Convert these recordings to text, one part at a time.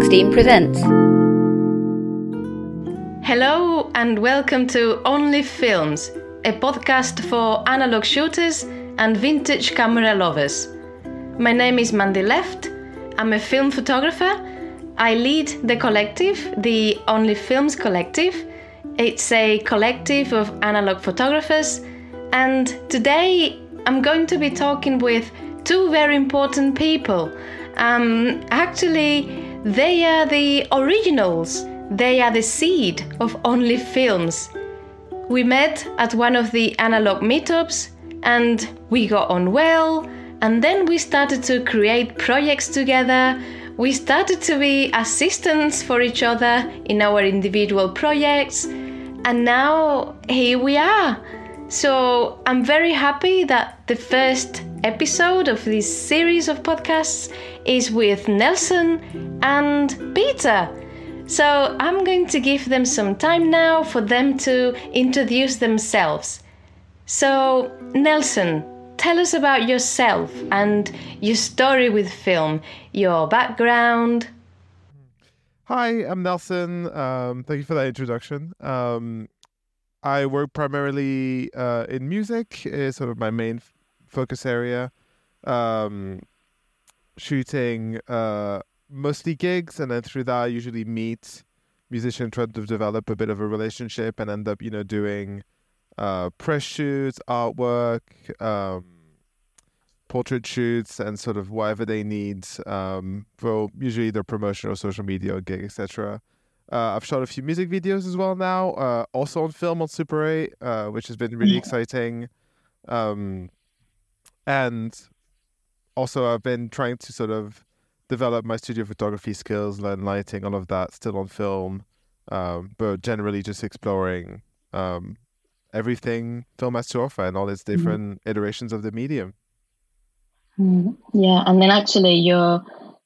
16 presents. Hello and welcome to Only Films, a podcast for analog shooters and vintage camera lovers. My name is Mandy Left. I'm a film photographer. I lead the collective, the Only Films Collective. It's a collective of analog photographers, and today I'm going to be talking with two very important people. Um, actually, they are the originals, they are the seed of Only Films. We met at one of the analog meetups and we got on well, and then we started to create projects together. We started to be assistants for each other in our individual projects, and now here we are. So I'm very happy that the first episode of this series of podcasts is with Nelson and Peter. So I'm going to give them some time now for them to introduce themselves. So, Nelson, tell us about yourself and your story with film, your background. Hi, I'm Nelson. Um, thank you for that introduction. Um, I work primarily uh, in music, is sort of my main focus area. Um, shooting uh, mostly gigs, and then through that, I usually meet musicians, trying to develop a bit of a relationship, and end up, you know, doing uh, press shoots, artwork, um, portrait shoots, and sort of whatever they need um, for usually their promotion or social media or gig, etc. Uh, I've shot a few music videos as well now, uh, also on film on Super 8, uh, which has been really exciting. Um, and also, I've been trying to sort of develop my studio photography skills, learn lighting, all of that, still on film, um, but generally just exploring um, everything film has to offer and all its different iterations of the medium. Mm, Yeah, and then actually your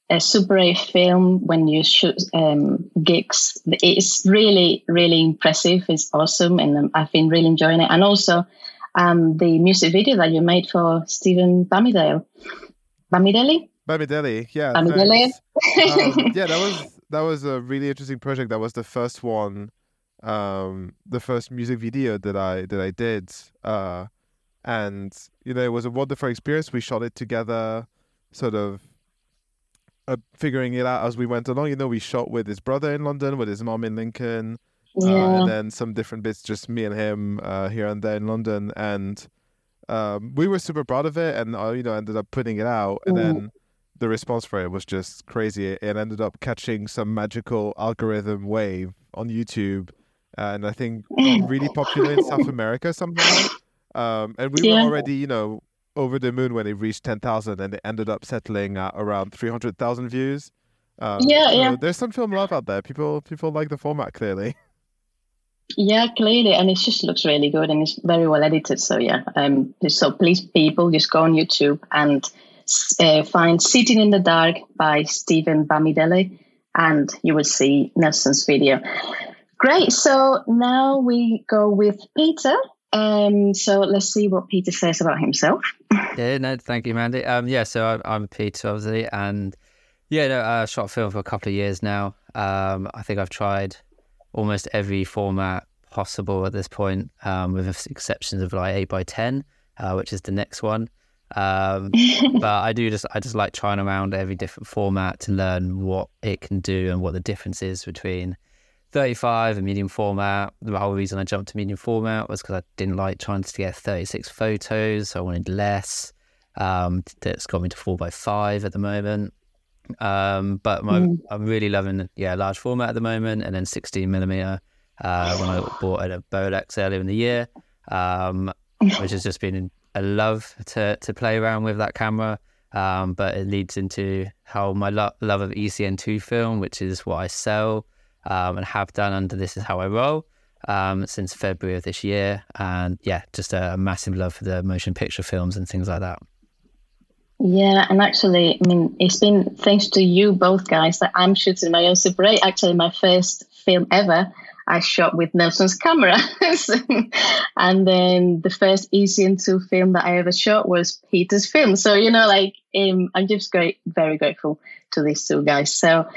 uh, Super 8 film when you shoot um, gigs, it's really, really impressive. It's awesome, and um, I've been really enjoying it. And also um, the music video that you made for Steven Bamidale. Bamidele? Bamidele, yeah. Bamidele. um, yeah, that was that was a really interesting project. That was the first one, um, the first music video that I that I did, uh, and you know it was a wonderful experience. We shot it together, sort of uh, figuring it out as we went along. You know, we shot with his brother in London, with his mom in Lincoln, uh, and then some different bits, just me and him uh, here and there in London, and um, we were super proud of it, and uh, you know ended up putting it out, and Mhm. then the response for it was just crazy. It ended up catching some magical algorithm wave on YouTube, and I think really popular in South America somehow. Um, and we Yeah. were already, you know, over the moon when it reached ten thousand, and it ended up settling at around three hundred thousand views. Um, Yeah, so yeah. There's some film love out there. People, people like the format clearly. Yeah, clearly, and it just looks really good and it's very well edited. So yeah, um, so please, people, just go on YouTube and uh, find "Sitting in the Dark" by Steven Bamidele, and you will see Nelson's video. Great. So now we go with Peter. Um, so let's see what Peter says about himself. Yeah, no, thank you, Mandy. Um, yeah, so I'm, I'm Peter, obviously, and yeah, no, I shot film for a couple of years now. Um, I think I've tried almost every format possible at this point, um, with exceptions of like eight by ten, uh, which is the next one. Um, but I do just I just like trying around every different format to learn what it can do and what the difference is between 35 and medium format. The whole reason I jumped to medium format was because I didn't like trying to get 36 photos, so I wanted less. Um, that's got me to four by five at the moment. Um, but my, Mm. I'm really loving yeah large format at the moment, and then 16 millimeter uh, when I bought it at Bolex earlier in the year, um, which has just been a love to to play around with that camera. Um, but it leads into how my lo- love of ECN2 film, which is what I sell um, and have done under This Is How I Roll um, since February of this year. And yeah, just a, massive love for the motion picture films and things like that. Yeah, and actually, I mean, it's been thanks to you both guys that I'm shooting my own Super 8. Actually, my first film ever. I shot with Nelson's camera. and then the first ECN2 film that I ever shot was Peter's film. So, you know, like, um, I'm just great, very grateful to these two guys. So,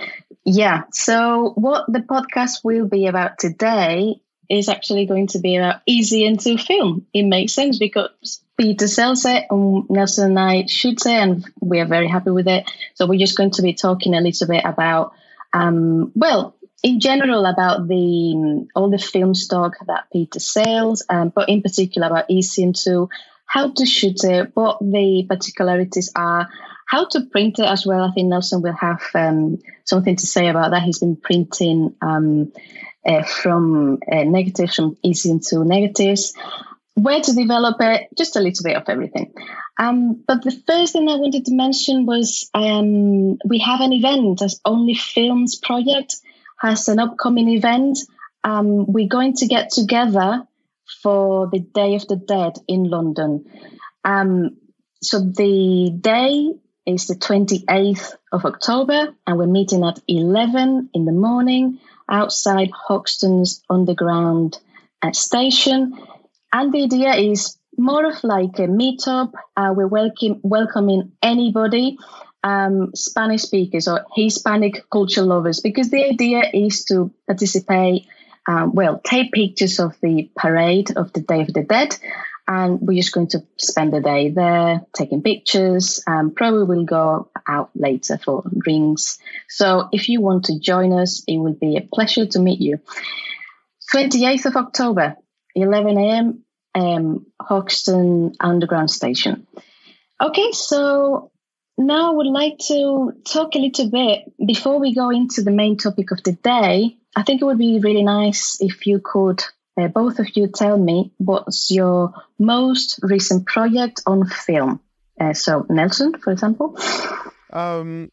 yeah. So, what the podcast will be about today is actually going to be about ECN2 film. It makes sense because Peter it and Nelson and I shoot it, and we are very happy with it. So, we're just going to be talking a little bit about, um, well, in general about the all the film stock that Peter sells, um, but in particular about ECN2, how to shoot it, what the particularities are, how to print it as well. I think Nelson will have um, something to say about that. He's been printing um, uh, from uh, negatives from ECN2 negatives. Where to develop it, just a little bit of everything. Um, but the first thing I wanted to mention was um, we have an event as Only Films project has an upcoming event. Um, we're going to get together for the Day of the Dead in London. Um, so the day is the 28th of October, and we're meeting at 11 in the morning outside Hoxton's Underground uh, station. And the idea is more of like a meetup. Uh, we're welcome, welcoming anybody um, Spanish speakers or Hispanic culture lovers because the idea is to participate, um, well, take pictures of the parade of the Day of the Dead. And we're just going to spend the day there taking pictures. Um, probably will go out later for drinks. So if you want to join us, it will be a pleasure to meet you. 28th of October, 11 a.m., um, Hoxton Underground Station. Okay, so now I would like to talk a little bit before we go into the main topic of the day. I think it would be really nice if you could, uh, both of you, tell me what's your most recent project on film. Uh, so, Nelson, for example. Um,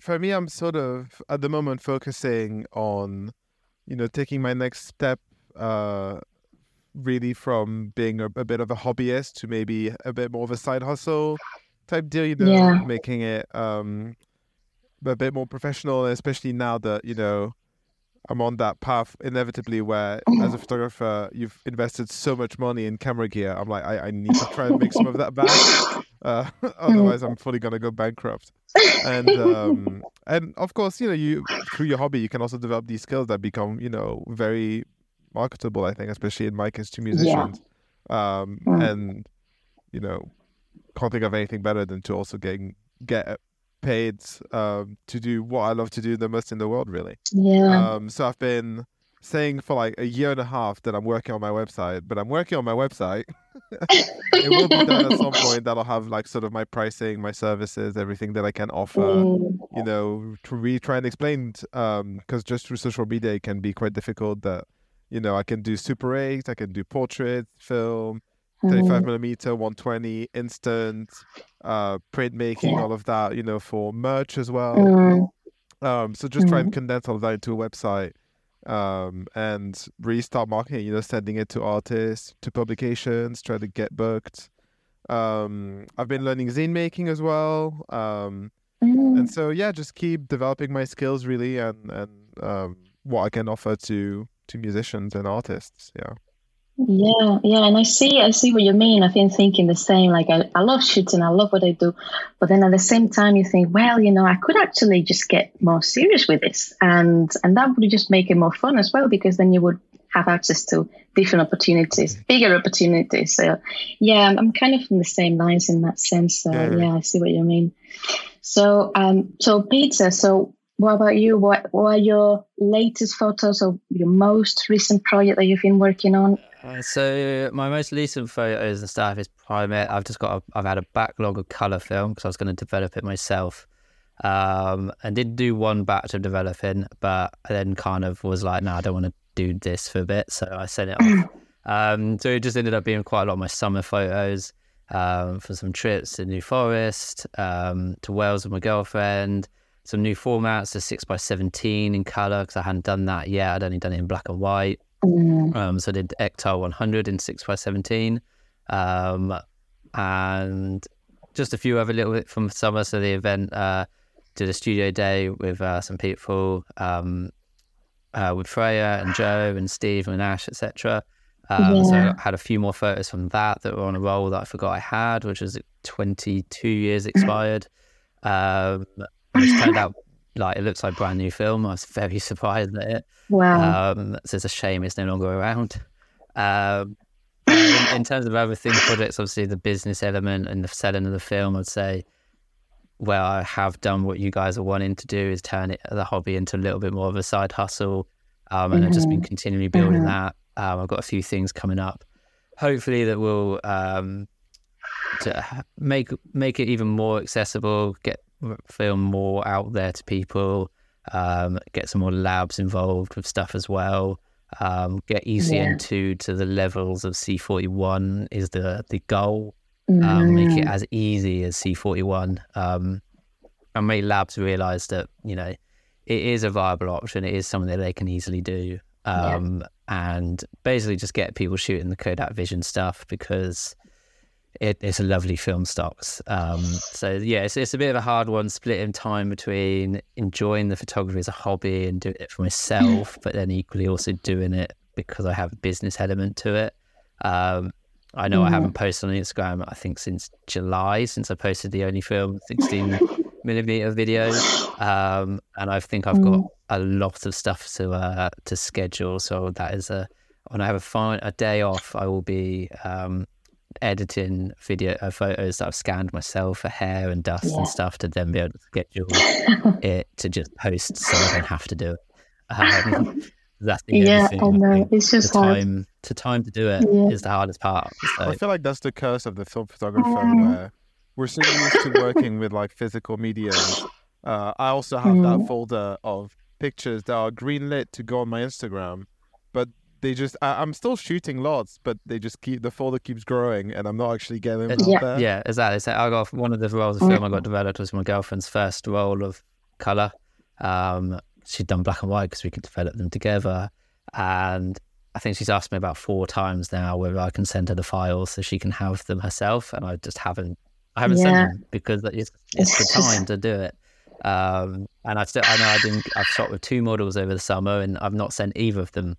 for me, I'm sort of at the moment focusing on, you know, taking my next step. Uh, really from being a, a bit of a hobbyist to maybe a bit more of a side hustle type deal, you know, yeah. making it um a bit more professional, especially now that you know I'm on that path inevitably where as a photographer you've invested so much money in camera gear. I'm like I, I need to try and make some of that back. Uh, otherwise I'm fully gonna go bankrupt. And um, and of course, you know, you through your hobby you can also develop these skills that become, you know, very marketable, I think, especially in my case to musicians. Yeah. Um, mm. and you know, can't think of anything better than to also getting get paid um, to do what I love to do the most in the world, really. Yeah. Um, so I've been saying for like a year and a half that I'm working on my website, but I'm working on my website. it will be done at some point that'll have like sort of my pricing, my services, everything that I can offer. Mm. You know, to really try and explain because um, just through social media it can be quite difficult that you know I can do Super 8, I can do portrait, film, 35 mm. millimeter, 120, instant, uh, printmaking, yeah. all of that, you know, for merch as well. Mm. Um, so just mm. try and mm-hmm. condense all of that into a website um, and really start marketing, you know, sending it to artists, to publications, try to get booked. Um, I've been learning zine making as well. Um, mm. And so, yeah, just keep developing my skills really and, and um, what I can offer to, to musicians and artists. Yeah. Yeah, yeah, and I see, I see what you mean. I've been thinking the same. Like, I, I love shooting, I love what I do, but then at the same time, you think, well, you know, I could actually just get more serious with this, and and that would just make it more fun as well, because then you would have access to different opportunities, bigger opportunities. So, yeah, I'm, I'm kind of from the same lines in that sense. So, yeah, yeah I see what you mean. So, um, so Peter, so what about you? What, what are your latest photos of your most recent project that you've been working on? Uh, so my most recent photos and stuff is primary. I've just got a, I've had a backlog of color film because I was going to develop it myself, um, and did do one batch of developing, but I then kind of was like, no, I don't want to do this for a bit, so I sent it off. um, so it just ended up being quite a lot of my summer photos um, for some trips to New Forest, um, to Wales with my girlfriend. Some new formats, a six by seventeen in color because I hadn't done that yet. I'd only done it in black and white. Mm. Um, so I did Ektar 100 in 6 by 17 um, and just a few other little bit from summer. So the event uh, did a studio day with uh, some people. Um, uh, with Freya and Joe and Steve and Ash, etc. Um, So I had a few more photos from that that were on a roll that I forgot I had, which was 22 years expired. Um, which turned out like it looks like a brand new film. I was very surprised at it. Wow. Um, so it's a shame it's no longer around. Um, in, in terms of other things, projects, obviously the business element and the selling of the film, I'd say where I have done what you guys are wanting to do is turn it the hobby into a little bit more of a side hustle, um, and I've just been continually building that. Um, I've got a few things coming up, hopefully that will um, to make make it even more accessible, get film more out there to people, um, get some more labs involved with stuff as well. Um, get ECN2 to the levels of C41 is the the goal um, make it as easy as C41. Um, and make labs realize that, you know, it is a viable option. It is something that they can easily do. Um, And basically just get people shooting the Kodak Vision stuff because it, it's a lovely film stocks. Um, so, yeah, it's, it's a bit of a hard one, splitting time between enjoying the photography as a hobby and doing it for myself, but then equally also doing it because I have a business element to it. Um, I know I haven't posted on Instagram, I think, since July, since I posted the only film 16 millimeter video. Um, and I think I've got a lot of stuff to uh, to schedule. So that is a when I have a fine a day off, I will be um, editing video uh, photos that I've scanned myself for hair and dust and stuff to then be able to schedule it to just post, so I don't have to do it. Um, that's the Yeah, thing. I know. It's just the hard. time to time to do it is Yeah. the hardest part. So I feel like that's the curse of the film photographer, Mm. where we're so used to working with like physical media. Uh, I also have Mm. that folder of pictures that are greenlit to go on my Instagram, but they just I, I'm still shooting lots, but they just keep the folder keeps growing, and I'm not actually getting them It- Yeah. there. Yeah, exactly. So I got one of the roles of film I got developed was my girlfriend's first role of color. Um, she'd done black and white because we could develop them together, and I think she's asked me about four times now whether I can send her the files so she can have them herself, and I just haven't. I haven't Yeah. sent them because it's it's the time to do it. Um, and I still I know I didn't. I've shot with two models over the summer, and I've not sent either of them.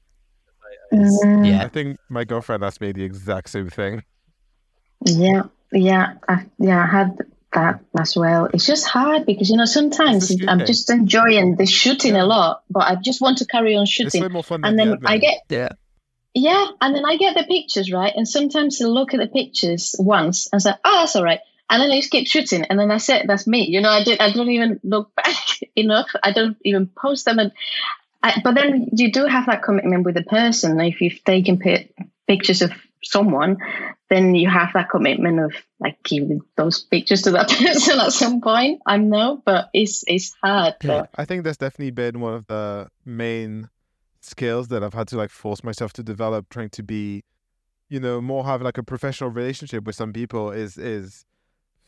Mm. Yeah, I think my girlfriend asked me the exact same thing. Yeah, yeah, I, yeah. I had that as well. It's just hard because you know sometimes I'm shooting. just enjoying the shooting Yeah. a lot, but I just want to carry on It's shooting, way more fun and than then the I get yeah. yeah, and then I get the pictures right, and sometimes I look at the pictures once and say, "Oh, that's all right," and then I just keep shooting, and then I say, "That's me." You know, I did. I don't even look back enough. I don't even post them, and I, but then you do have that commitment with the person. If you've taken pi- pictures of someone, then you have that commitment of like giving those pictures to that person at some point. I know, but it's it's hard. Yeah. I think that's definitely been one of the main skills that I've had to like force myself to develop, trying to be, you know, more have like a professional relationship with some people is is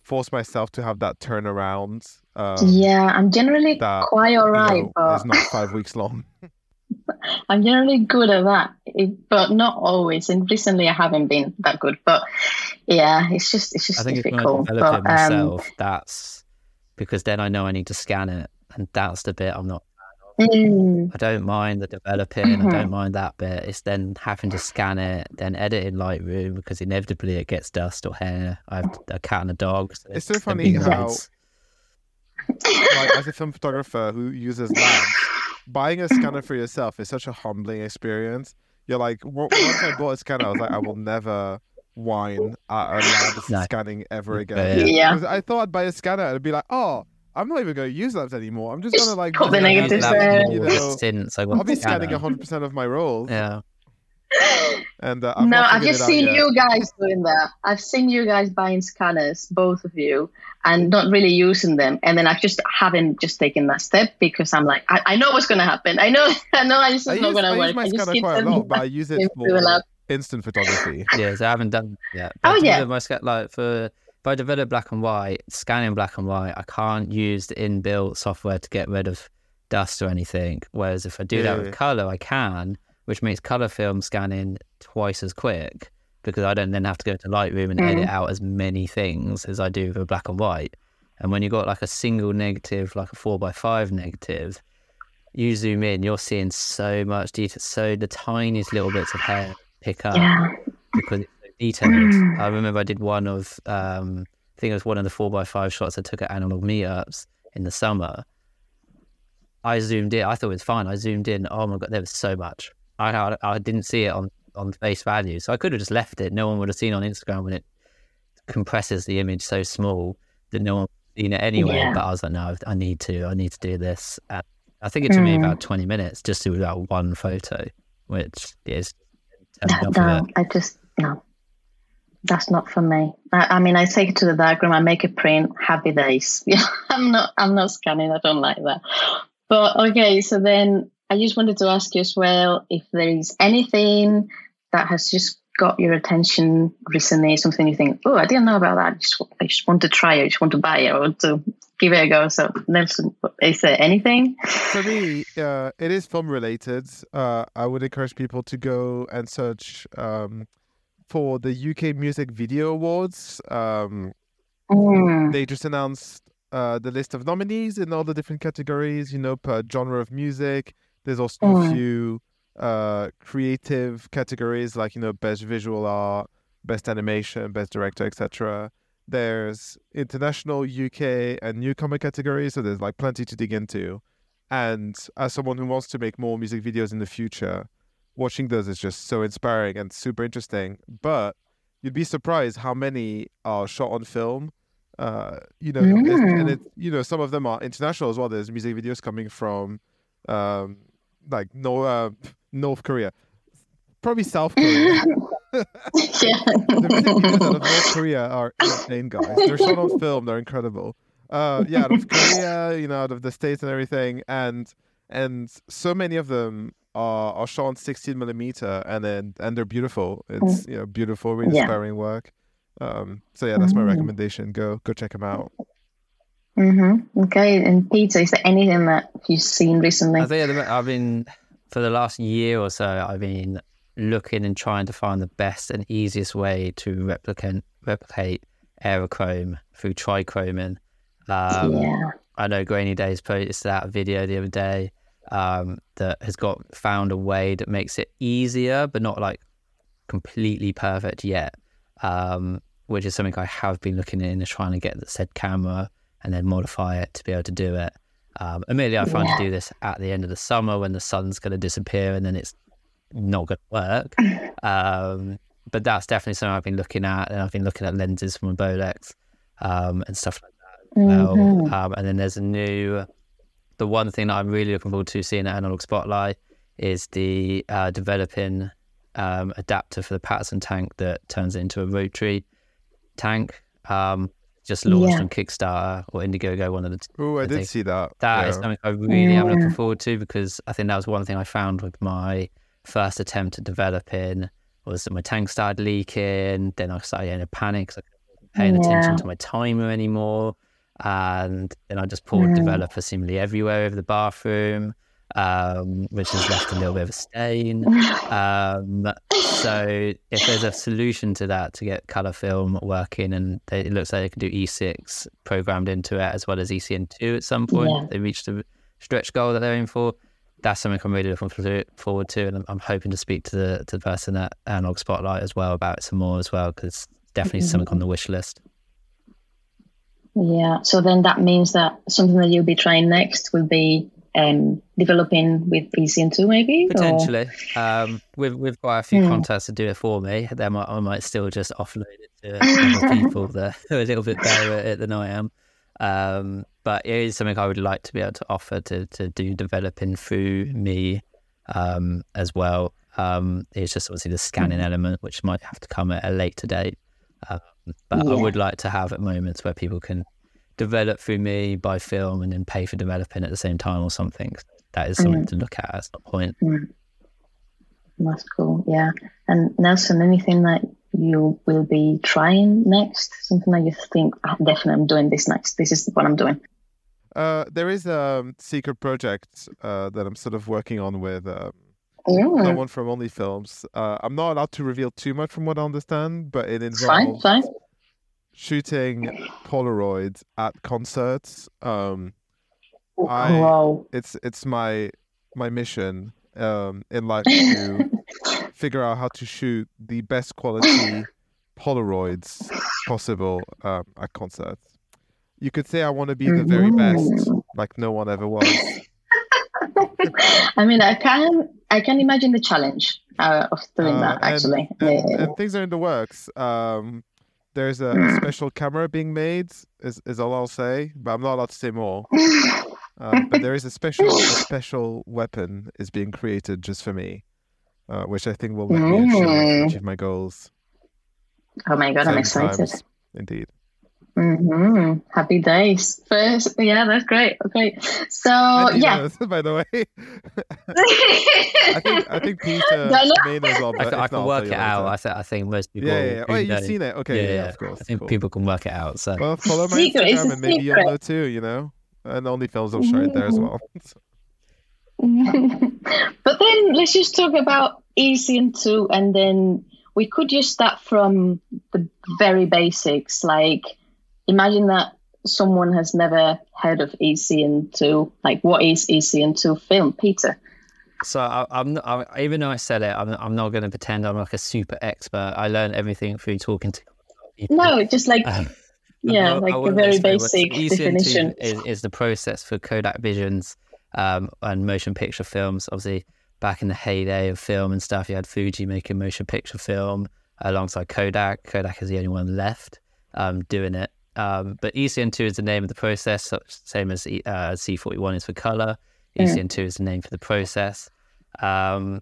force myself to have that turnaround. Um, yeah, I'm generally that, quite you alright, know, but it's not five weeks long. I'm generally good at that, it, but not always. And recently, I haven't been that good. But yeah, it's just it's just I think it's when I difficult. develop it but um, myself. that's because then I know I need to scan it, and that's the bit I'm not. Mm, I don't mind the developing. I don't mind that bit. It's then having to scan it, then edit in Lightroom because inevitably it gets dust or hair. I have a cat and a dog. So It's so funny being how- like as a film photographer who uses labs, buying a scanner for yourself is such a humbling experience. You're like, w- once I bought a scanner, I was like, I will never whine at a lab No. scanning ever Yeah. again. Yeah. 'Cause I thought I'd buy a scanner and it'd be like, oh, I'm not even going to use labs anymore. I'm just Just going to like, put the use I've used negatives labs, labs there. you more know, since I got I'll be the scanner. scanning 100% of my rolls. Yeah, And uh, I've no, I've just seen yet. you guys doing that. I've seen you guys buying scanners, both of you, and not really using them. And then I just haven't just taken that step because I'm like, I, I know what's going to happen. I know, I know, it's I just not use, going I to use work. my I just scanner quite a lot, but I use it for instant photography. yeah. So I haven't done yeah. Oh, But yeah. My sca- like for if I develop black and white, scanning black and white, I can't use the inbuilt software to get rid of dust or anything. Whereas if I do that Yeah. with color, I can, which makes color film scanning twice as quick because I don't then have to go to Lightroom and edit mm. out as many things as I do for black and white. And when you've got like a single negative, like a four by five negative, you zoom in, you're seeing so much detail, so the tiniest little bits of hair pick up Yeah. because detailed. I remember I did one of, um, I think it was one of the four by five shots I took at analog meetups in the summer. I zoomed in. I thought it was fine. I zoomed in. Oh my god, there was so much. I I, I didn't see it on on face value, so I could have just left it. No one would have seen on Instagram when it compresses the image so small that no one would have seen it anyway. Yeah. But I was like, no, I need to. I need to do this. And I think it took me Mm. about twenty minutes just to do that one photo, which is me No. I just no. That's not for me. I, I mean, I take it to the diagram, I make a print. Happy days. Yeah, I'm not. I'm not scanning. I don't like that. But okay, so then I just wanted to ask you as well if there is anything that has just got your attention recently, something you think, oh, I didn't know about that. I just, I just want to try it. I just want to buy it. I want to give it a go. So, Nelson, is there anything? For me, uh, it is film related. Uh, I would encourage people to go and search um, for the UK Music Video Awards. Um, Mm, they just announced uh, the list of nominees in all the different categories, you know, per genre of music. There's also a Mm. few uh, creative categories like, you know, best visual art, best animation, best director, etc. There's international, UK, and newcomer categories, so there's like plenty to dig into. And as someone who wants to make more music videos in the future, watching those is just so inspiring and super interesting. But you'd be surprised how many are shot on film. Uh, you know, it's- and Mm. it, you know, some of them are international as well. There's music videos coming from, um, like no, uh, North Korea, probably South Korea. yeah. the music videos out of North Korea are insane, guys. They're shot on film. They're incredible. Uh, yeah, out of Korea, you know, out of the states and everything, and and so many of them are, are shot on 16 millimeter, and then and they're beautiful. It's you know beautiful, really Yeah. inspiring work. Um, so yeah, that's my Mm. recommendation. Go go check them out. Mm-hmm. Okay, and Peter, is there anything that you've seen recently? I think at the mo- I've been for the last year or so. I've been looking and trying to find the best and easiest way to replicate replicate aerochrome through trichroming. Um, yeah. I know Grainy Days posted that video the other day um, that has got found a way that makes it easier, but not like completely perfect yet. Um, which is something I have been looking into trying to get the said camera and then modify it to be able to do it. Um, admittedly, I find Yeah. to do this at the end of the summer when the sun's going to disappear and then it's not going to work. Um, but that's definitely something I've been looking at, and I've been looking at lenses from a Bolex um, and stuff like that. Mhm. Um, and then there's a new, the one thing that I'm really looking forward to seeing at Analog Spotlight is the uh, developing um, adapter for the Paterson tank that turns it into a rotary tank. Um, just launched Yeah. on Kickstarter or Indiegogo, one of the. T- Oh, I I did think see that. that is yeah. something I really am looking forward to because I think that was one thing I found with my first attempt at developing was that my tank started leaking. Then I started getting a panic 'cause I wasn't paying attention to my timer anymore. And then I just poured Mm. developer seemingly everywhere over the bathroom, um, which has left a little bit of a stain. Um, so if there's a solution to that to get color film working, and they, it looks like they can do E6 programmed into it as well as ECN2 at some point, Yeah. they reach the stretch goal that they're aiming for. That's something I'm really looking forward to, and I'm, I'm hoping to speak to the to the person at Analog Spotlight as well about it some more as well because definitely something on the wish list. Yeah. So then that means that something that you'll be trying next will be um, developing with ECN2 maybe? or- Potentially, um, we've we've got a few Hmm. contacts to do it for me. Then I, I might still just offload it to other people that are a little bit better at it than I am. Um, but it is something I would like to be able to offer to to do developing through me um, as well. Um, it's just obviously the scanning element, which might have to come at a later date. Um, but I would like to have at moments where people can develop through me, by film, and then pay for developing at the same time or something. That is something to look at at some point. Mm. That's cool. Yeah. And Nelson, anything that you will be trying next? Something that you think, "Ah, definitely I'm doing this next. This is what I'm doing. Uh, there is a secret project uh, that I'm sort of working on with um, Mm. someone from Only Films. Uh, I'm not allowed to reveal too much from what I understand, but it Fine, involves fine. shooting Polaroids at concerts. Um, I- Wow. it's it's my my mission um, in life to figure out how to shoot the best quality Polaroids possible um, at concerts. You could say I want to be the very best, Mhm. like no one ever was. I mean, I can I can imagine the challenge uh, of doing Uh, that. and- Actually, and, Yeah. and things are in the works. Um, there's a, Hmm. special camera being made, is, is all I'll say, but I'm not allowed to say more. Um, but there is a special a special weapon is being created just for me, uh, which I think will let me achieve, Mm. achieve my goals. oh my god, I'm excited. times, Indeed. Hmm Happy days. First, yeah, that's great. Okay, so yeah. know, by the way, I think I think Peter No, no. may know as well, I, but can, I can I'll work it out. I, later. th- I think most people. Yeah, yeah, yeah. Oh, you've know- seen it. Okay, yeah, of course. I think cool. people can work it out. So Well, follow my Secret, it's Instagram and maybe you'll know too. You know, and OnlyFilms will share it there as well. but then let's just talk about ECN two, and then we could just start from the very basics. Like, imagine that someone has never heard of ECN two. Like, what is ECN two film, Peter? So I, I'm, not, I, even though I said it, I'm, I'm not going to pretend I'm like a super expert. I learned everything through talking to people. No, just like Um, yeah, like the very basic ECN2 definition. Is, is the process for Kodak Visions um, and motion picture films. Obviously, back in the heyday of film and stuff, you had Fuji making motion picture film alongside Kodak. Kodak is the only one left um, doing it. Um, but ECN2 is the name of the process, same as uh, C41 is for color. Mm. ECN2 is the name for the process. Um,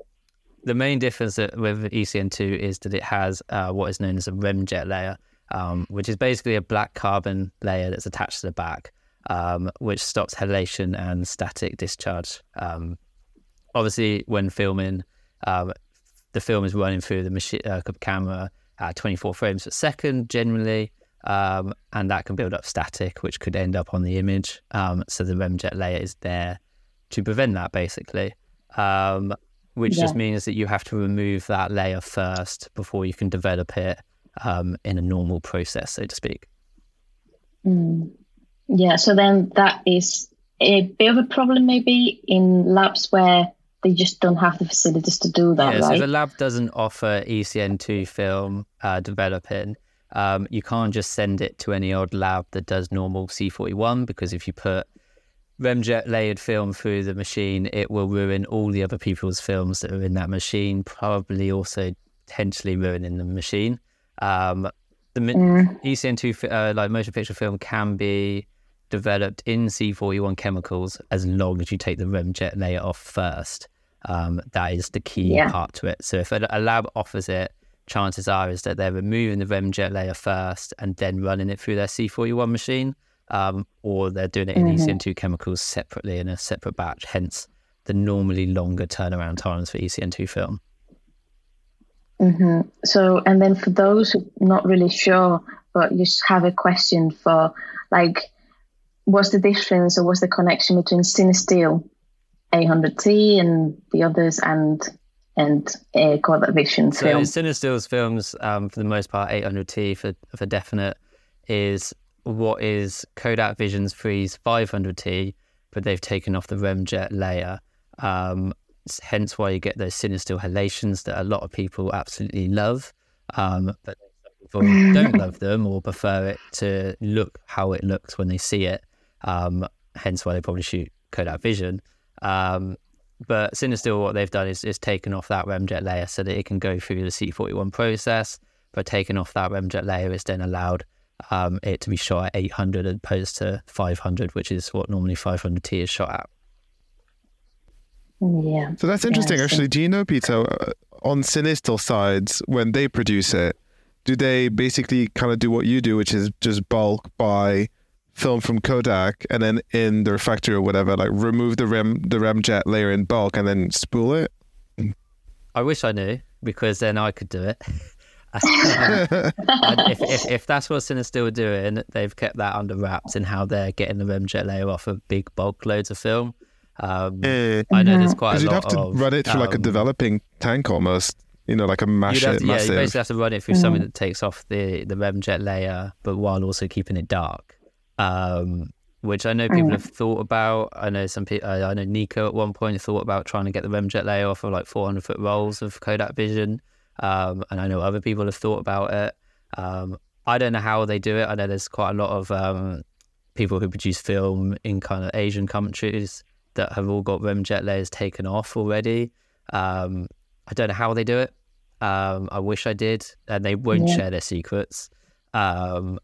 the main difference with ECN2 is that it has uh, what is known as a remjet layer, um, which is basically a black carbon layer that's attached to the back, um, which stops halation and static discharge. Um, obviously, when filming, um, the film is running through the machi- uh, camera at 24 frames per second generally, um, and that can build up static, which could end up on the image. Um, so the remjet layer is there to prevent that, basically. Um, which just means that you have to remove that layer first before you can develop it um, in a normal process, so to speak. Mm. Yeah, so then that is a bit of a problem maybe in labs where they just don't have the facilities to do that, yeah, so right? if a lab doesn't offer ECN2 film uh, developing, um, you can't just send it to any old lab that does normal C41 because if you put remjet layered film through the machine, it will ruin all the other people's films that are in that machine, probably also potentially ruining the machine. Um, the Mm. ECN2 fi- uh, like motion picture film can be developed in C41 chemicals as long as you take the remjet layer off first. Um, that is the key Yeah. part to it. So if a, a lab offers it, chances are is that they're removing the remjet layer first and then running it through their C41 machine, um, or they're doing it in Mhm. ECN2 chemicals separately in a separate batch. Hence, the normally longer turnaround times for ECN2 film. hmm So, and then for those who are not really sure, but you just have a question for, like, what's the difference or what's the connection between Cinestill 800T and the others and and uh, Kodak Vision So film? Cinestill's films, um, for the most part, 800T for for definite, is what is Kodak Vision's 3 500T, but they've taken off the remjet layer. Um, hence why you get those Cinestill halations that a lot of people absolutely love, um, but people don't love them or prefer it to look how it looks when they see it. Um, hence why they probably shoot Kodak Vision. Um, but Cinestill, what they've done is, is taken off that remjet layer so that it can go through the C41 process. But taking off that remjet layer is then allowed um, it to be shot at 800 as opposed to 500, which is what normally 500T is shot at. yeah. So that's interesting, see. actually. Do you know, Peter, uh, on Cinestill sides, when they produce it, do they basically kind of do what you do, which is just bulk buy film from Kodak and then in their factory or whatever, like remove the rem the remjet layer in bulk and then spool it? I wish I knew because then I could do it. And if, if, if that's what Cinestill are doing, they've kept that under wraps in how they're getting the remjet layer off of big bulk loads of film. Um, Eh, I know there's quite Because a you'd have to of, run it through like a um, developing tank almost, you know, like a mash You'd have it to, yeah, you basically have to run it through something that takes off the the remjet layer, but while also keeping it dark. Um, which I know people mm. have thought about. I know some people. I know Nico at one point thought about trying to get the Remjet layer off of like 400 foot rolls of Kodak Vision, um, and I know other people have thought about it. Um, I don't know how they do it. I know there's quite a lot of um, people who produce film in kind of Asian countries that have all got Remjet layers taken off already. Um, I don't know how they do it. Um, I wish I did, and they won't yeah. share their secrets. Um,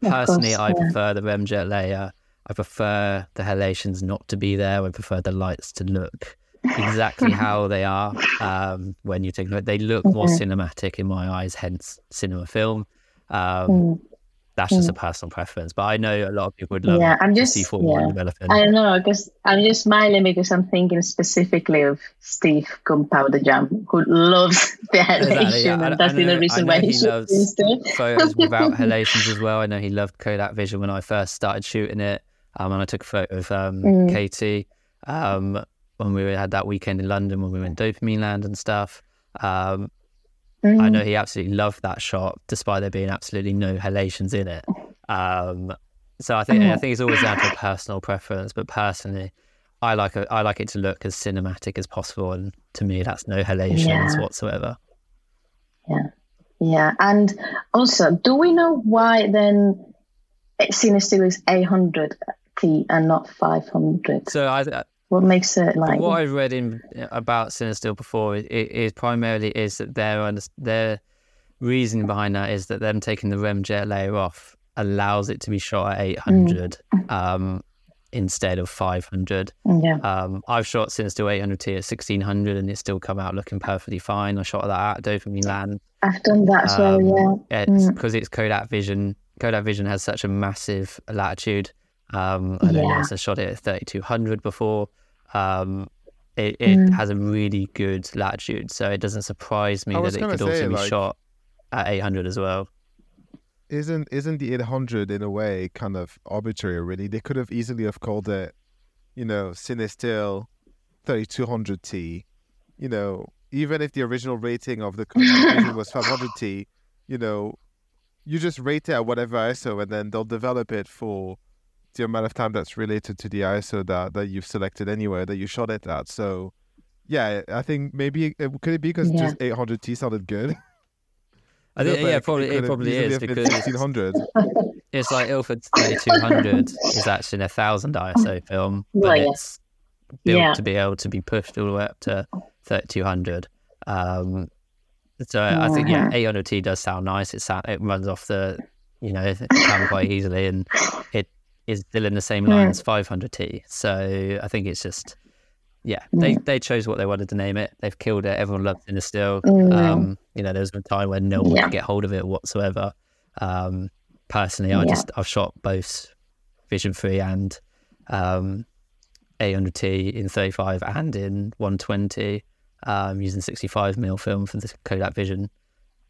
personally, course, I yeah. prefer the Remjet layer. I prefer the halations not to be there. I prefer the lights to look exactly how they are um, when you take them. They look more cinematic in my eyes, hence cinema film. Um, mm that's just a mm. personal preference. But I know a lot of people would love yeah, I'm just, to see Formula yeah. One developing. I don't know because I'm just smiling because I'm thinking specifically of Steve Jam, who loves the halation, exactly, yeah. and that's the reason why he, he loves photos without halations as well. I know he loved Kodak Vision when I first started shooting it, um, and I took a photo of um, mm. Katie um, when we had that weekend in London when we went Dopamine Land and stuff. Um, Mm. I know he absolutely loved that shot, despite there being absolutely no halations in it. Um, so I think I think it's always down to personal preference. But personally, I like a, I like it to look as cinematic as possible, and to me, that's no halations yeah. whatsoever. Yeah, yeah, and also, do we know why then It's Cinestill is eight hundred and not five hundred? So I, what makes it like? what I've read in about Cinestill before, it, it primarily is that their their reasoning behind that is that them taking the Remjet layer off allows it to be shot at 800 mm. um, instead of 500. Yeah. Um, I've shot Cinestill 800T at 1600 and it's still come out looking perfectly fine. I shot that at Dopamine Land. I've done that as um, well, yeah. It's because mm. it's Kodak Vision. Kodak Vision has such a massive latitude. Um, I know yeah. I shot it at 3200 before. Um, it, it mm. has a really good latitude, so it doesn't surprise me that it could say, also be like, shot at 800 as well. Isn't isn't the 800 in a way kind of arbitrary? Really, they could have easily have called it, you know, Cinestill 3200T. You know, even if the original rating of the vision was 500T, you know, you just rate it at whatever ISO, and then they'll develop it for the amount of time that's related to the ISO that, that you've selected anyway that you shot it at. So, yeah, I think maybe it, could it be because yeah. just 800T sounded good. I think yeah, probably it, it probably is because 1600. It's like Ilford 3200 is actually a thousand ISO film, but well, it's built yeah. to be able to be pushed all the way up to 3200. Um, so I think yeah, 800T does sound nice. It sound, it runs off the you know camera quite easily, and it is still in the same line yeah. as 500T. So I think it's just, yeah, they, yeah. they chose what they wanted to name it. They've killed it. Everyone loves it still. Mm. Um, you know, there was a time when no one yeah. could get hold of it whatsoever. Um, personally, I just I've shot both Vision 3 and um, 800T in 35 and in 120 um, using 65 mm film for the Kodak Vision.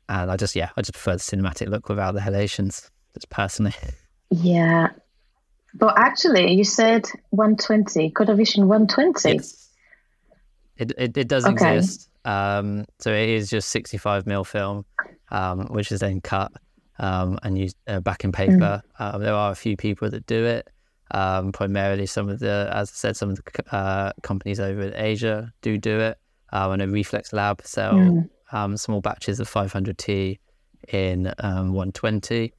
And I just, yeah, I just prefer the cinematic look without the halations, just personally. Yeah, but actually, you said 120, Kodak Vision 120. Yes. It, it, it does okay. exist. Um, so it is just 65 mil film, um, which is then cut um, and used uh, back in paper. Mm. there are a few people that do it. Um, primarily, some of the, as I said, some of the uh, companies over in Asia do do it. Uh, and a Reflx Lab sell mm. small batches of 500T in 120.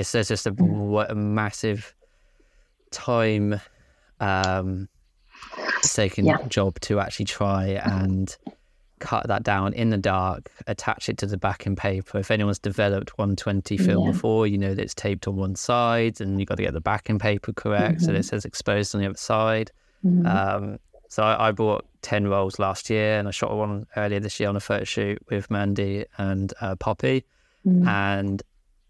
It's, just a, mm. a massive time um, taking yeah. job to actually try and cut that down in the dark, attach it to the backing paper. If anyone's developed 120 film yeah. before, you know that it's taped on one side and you've got to get the backing paper correct mm-hmm. so it says exposed on the other side. Mm-hmm. Um, so I, I, bought 10 rolls last year and I shot one earlier this year on a photo shoot with Mandy and uh, Poppy. Mm-hmm. And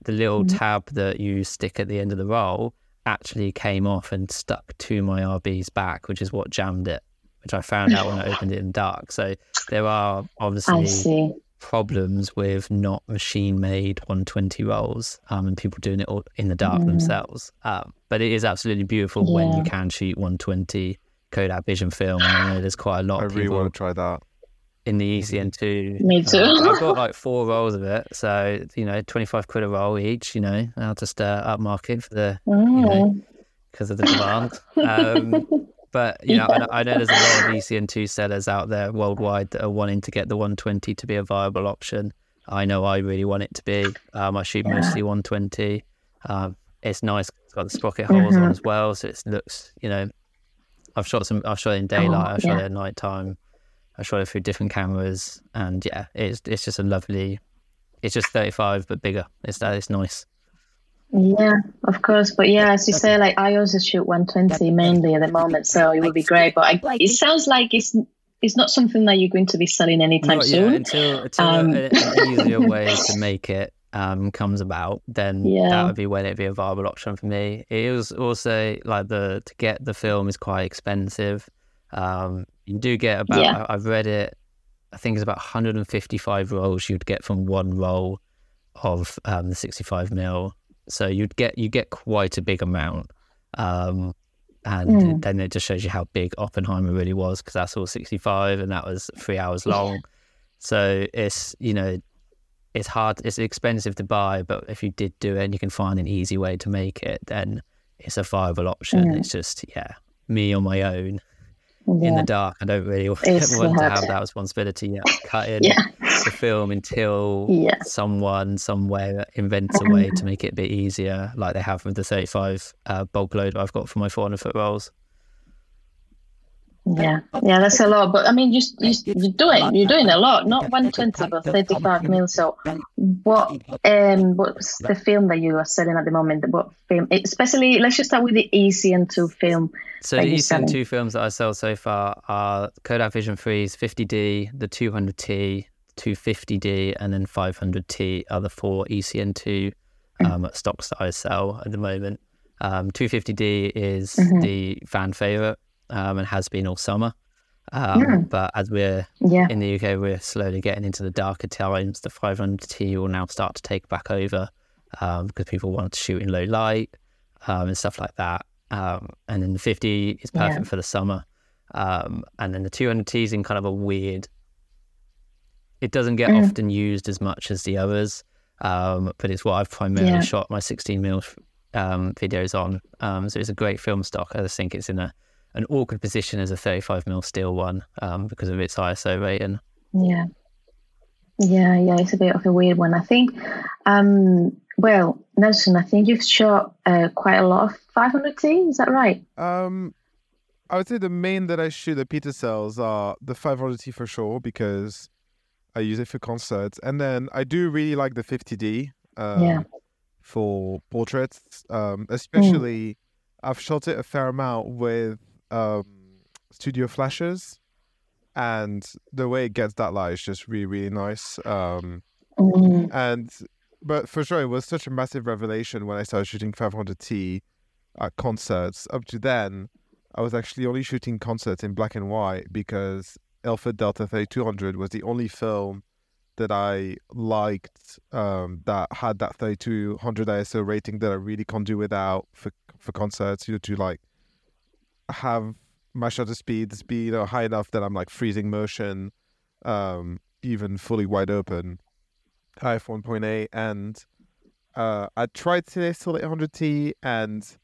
the little mm. tab that you stick at the end of the roll actually came off and stuck to my RB's back, which is what jammed it, which I found out when I opened it in dark. So there are obviously problems with not machine made 120 rolls um, and people doing it all in the dark mm. themselves. Um, but it is absolutely beautiful yeah. when you can shoot 120 Kodak Vision film. I know there's quite a lot I of really people. want to try that. In the ECN2. Me too. Uh, I've got like four rolls of it, so you know, twenty five quid a roll each. You know, I'll just uh, upmarket for the Mm. because of the demand. Um, but you know, Yeah. I, I know there's a lot of ECN2 sellers out there worldwide that are wanting to get the 120 to be a viable option. I know I really want it to be. Um, I shoot Yeah. mostly 120. Um, it's nice. It's got the sprocket holes on Mhm. as well, so it looks. You know, I've shot some. I've shot it in daylight. Oh, I've shot yeah. it at night time. I shot it through different cameras, and yeah, it's it's just a lovely. It's just 35 but bigger. It's that. It's nice. Yeah, of course. But yeah, as you say, like I also shoot 120 mainly at the moment, so it would be great. But I, it sounds like it's it's not something that you're going to be selling anytime Not soon. yet, until until Um, a- an easier way to make it um, comes about, then Yeah. that would be when it'd be a viable option for me. It was also like the to get the film is quite expensive. Um, you do get about Yeah. I, I've read it. I think it's about 155 rolls you'd get from one roll of um, the 65 mil. So you'd get you get quite a big amount. Um, and Mm. then it just shows you how big Oppenheimer really was because that's all 65 and that was three hours long. So it's you know it's hard, it's expensive to buy, but if you did do it and you can find an easy way to make it, then it's a viable option. Mm. It's just yeah, me on my own in the dark. I don't really want to have that responsibility yet. Cutting Yeah. the film until Yeah. someone somewhere invents a way to make it a bit easier, like they have with the 35 uh, bulk load I've got for my 400 foot rolls. Yeah, yeah, that's a lot. But I mean, you, you you're doing you're doing a lot. Not 120, but 35 mil. So, what um what's the film that you are selling at the moment? What film? Especially, let's just start with the ECN2 film. So the ECN two films that I sell so far are Kodak Vision 3's 50D, the 200T, 250D, and then 500T are the four ECN2 Mm. um, stocks that I sell at the moment. Um, 250D is Mhm. the fan favorite um, and has been all summer. Um, Mm. But as we're Yeah, in the UK, we're slowly getting into the darker times. The 500T will now start to take back over um, because people want to shoot in low light um, and stuff like that. Um, and then the 50 is Yeah. perfect for the summer. Um, and then the 200T is in kind of a weird. It doesn't get Mm. often used as much as the others, um, but it's what I've primarily Yeah. shot my 16 mil um, videos on. Um, so it's a great film stock. I just think it's in a an awkward position as a 35 mil steel one um, because of its ISO rating. yeah, yeah, yeah. It's a bit of a weird one. I think. Um, well, Nelson, I think you've shot uh, quite a lot of 500T. Is that right? Um, I would say the main that I shoot at Peter sells are the 500T for sure because I use it for concerts, and then I do really like the 50D. Um, Yeah. For portraits, um, especially, I've shot it a fair amount with um, studio flashes, and the way it gets that light is just really, really nice. Um, Mm, and but for sure, it was such a massive revelation when I started shooting 500T at concerts. Up to then, I was actually only shooting concerts in black and white because Ilford Delta 3200 was the only film that I liked um, that had that 3200 ISO rating that I really can't do without for for concerts. You know, to like have my shutter speeds be you know high enough that I'm like freezing motion, um, even fully wide open. IF 1.8 and uh, I tried Cinestill 800T and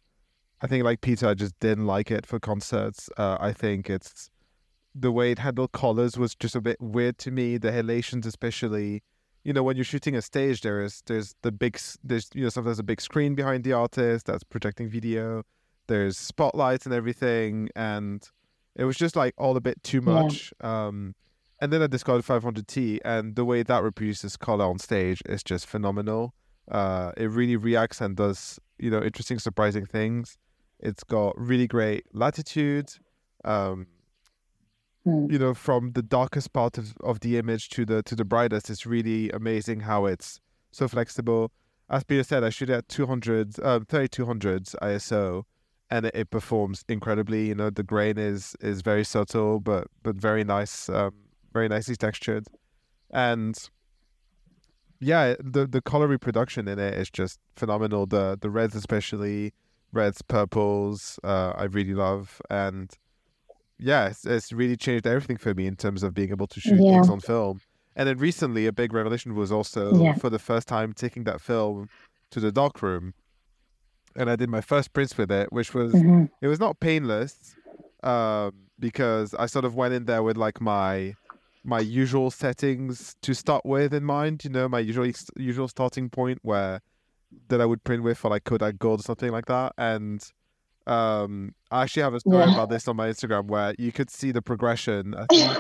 I think like Peter, I just didn't like it for concerts. Uh, I think it's the way it handled colors was just a bit weird to me. The halations, especially, you know, when you're shooting a stage, there is there's the big there's you know sometimes a big screen behind the artist that's projecting video. There's spotlights and everything, and it was just like all a bit too Yeah. much. Um, and then I discovered 500T, and the way that reproduces color on stage is just phenomenal. Uh, it really reacts and does you know interesting, surprising things. It's got really great latitude. Um, Hmm. you know, from the darkest part of, of the image to the to the brightest, it's really amazing how it's so flexible. As Peter said, I shoot at 200, um, 3200s ISO, and it, it performs incredibly. You know, the grain is is very subtle, but but very nice, um, very nicely textured, and yeah, the the color reproduction in it is just phenomenal. The the reds especially, reds, purples, uh, I really love, and yeah, it's, it's really changed everything for me in terms of being able to shoot Yeah. things on film. And then recently, a big revelation was also Yeah. for the first time taking that film to the darkroom, and I did my first prints with it, which was Mhm. it was not painless, um, because I sort of went in there with like my my usual settings to start with in mind. You know, my usual usual starting point where that I would print with for like Kodak Gold or something like that, and um, I actually have a story Yeah. about this on my Instagram where you could see the progression. Think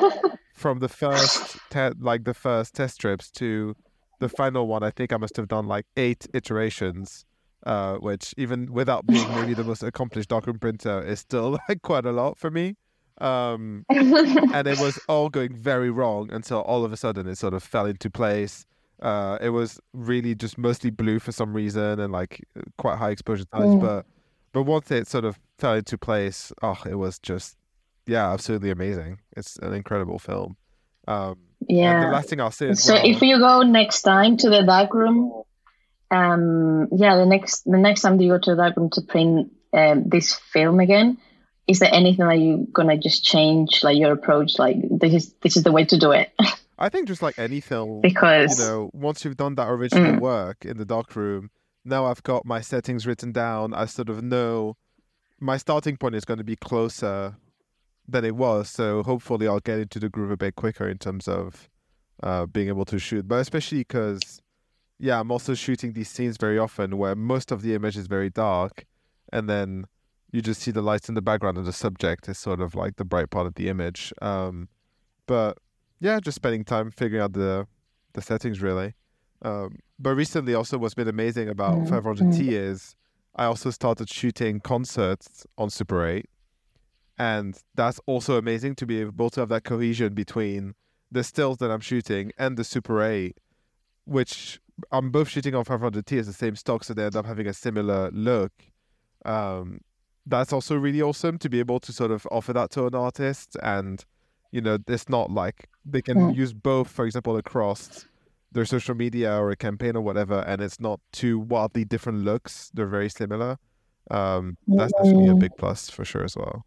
from the first te- like the first test strips to the final one, I think I must have done like eight iterations, uh, which even without being maybe the most accomplished darkroom printer is still like quite a lot for me. Um, and it was all going very wrong until all of a sudden it sort of fell into place. Uh, it was really just mostly blue for some reason and like quite high exposure times, Mm. but but once it sort of fell into place, oh, it was just yeah, absolutely amazing. It's an incredible film. Um, and the last thing I'll say So well, if you go next time to the dark room, um, yeah, the next the next time that you go to the dark room to print um, this film again, is there anything that you're gonna just change, like your approach, like this is this is the way to do it? I think just like any film, because you know, once you've done that original Mm. work in the dark room, now I've got my settings written down. I sort of know my starting point is going to be closer than it was. So hopefully I'll get into the groove a bit quicker in terms of uh, being able to shoot. But especially because, yeah, I'm also shooting these scenes very often where most of the image is very dark and then you just see the lights in the background and the subject is sort of like the bright part of the image. Um, but yeah, just spending time figuring out the the settings really. Um, but recently, also, what's been amazing about Mm, 500T is I also started shooting concerts on Super 8, and that's also amazing to be able to have that cohesion between the stills that I'm shooting and the Super 8, which I'm both shooting on 500T as the same stock, so they end up having a similar look. Um, that's also really awesome to be able to sort of offer that to an artist, and you know, it's not like they can Mm. use both, for example, across their social media or a campaign or whatever, and it's not two wildly different looks. They're very similar. Um, that's definitely a Mm. big plus for sure as well.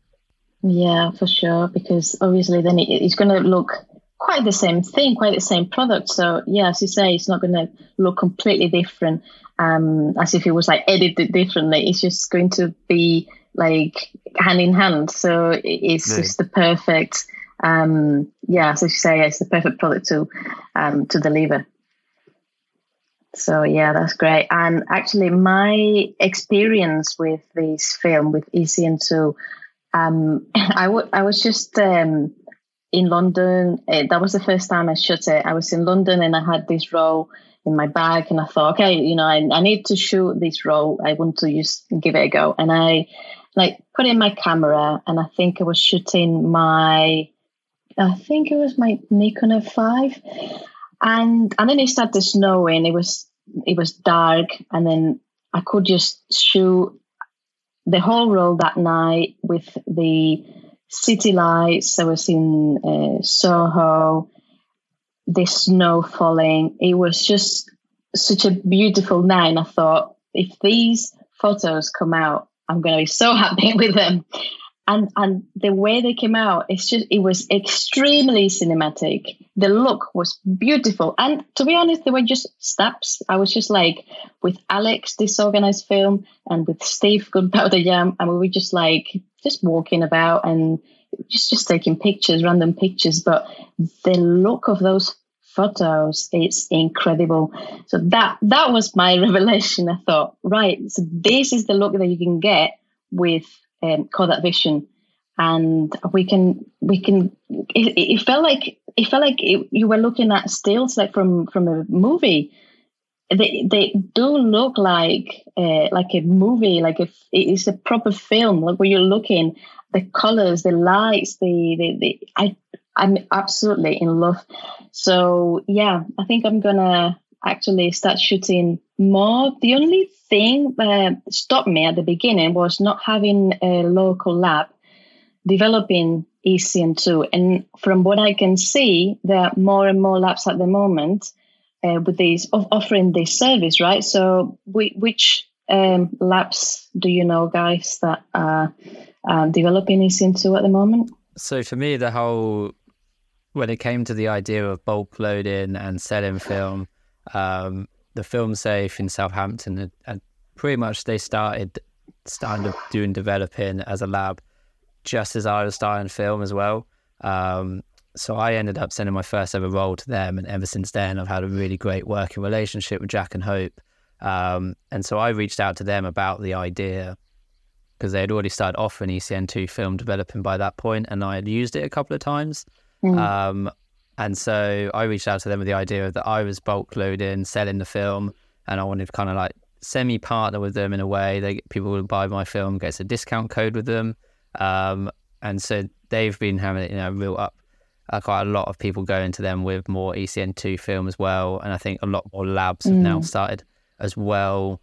Yeah, for sure. Because obviously, then it, it's going to look quite the same thing, quite the same product. So yeah, as you say, it's not going to look completely different, um, as if it was like edited differently. It's just going to be like hand in hand. So it's Yeah. just the perfect, um, yeah, as you say, it's the perfect product to um, to deliver. So yeah, that's great. And actually, my experience with this film with ECN2 um, I, w- I was just um, in London. That was the first time I shot it. I was in London and I had this roll in my bag, and I thought, okay, you know, I, I need to shoot this roll. I want to just give it a go, and I like put in my camera, and I think I was shooting my, I think it was my Nikon F5, and and then it started snowing. It was it was dark, and then I could just shoot the whole roll that night with the city lights. I was in uh, Soho, the snow falling. It was just such a beautiful night. And I thought, if these photos come out, I'm going to be so happy with them. And and the way they came out, it's just it was extremely cinematic. The look was beautiful, and to be honest, they were just snaps. I was just like with Alex, disorganized film, and with Steve, Gunpowder Jam, and we were just like just walking about and just just taking pictures, random pictures. But the look of those photos is incredible. So that that was my revelation. I thought, right, so this is the look that you can get with um, that Vision, and we can we can. It, it felt like it felt like it, you were looking at stills like from from a movie. They they do look like uh, like a movie, like a, it's a proper film. Like where you're looking, the colors, the lights, the the, the I I'm absolutely in love. So yeah, I think I'm gonna actually start shooting more. The only thing that stopped me at the beginning was not having a local lab developing ECN2. And from what I can see, there are more and more labs at the moment uh, with these of offering this service, right? So, we, which um, labs do you know, guys, that are um, developing ECN2 at the moment? so for me, the whole when it came to the idea of bulk loading and selling film, um, the film safe in Southampton and, and pretty much they started started doing developing as a lab just as I was starting film as well. Um, so I ended up sending my first ever role to them, and ever since then, I've had a really great working relationship with Jack and Hope. Um, and so I reached out to them about the idea because they had already started offering ECN2 film developing by that point, and I had used it a couple of times. Mm. Um, and so I reached out to them with the idea that I was bulk loading, selling the film, and I wanted to kind of like semi partner with them in a way. They people would buy my film, gets a discount code with them, um, and so they've been having you know real up. Uh, quite a lot of people going to them with more ECN2 film as well, and I think a lot more labs have mm. now started as well,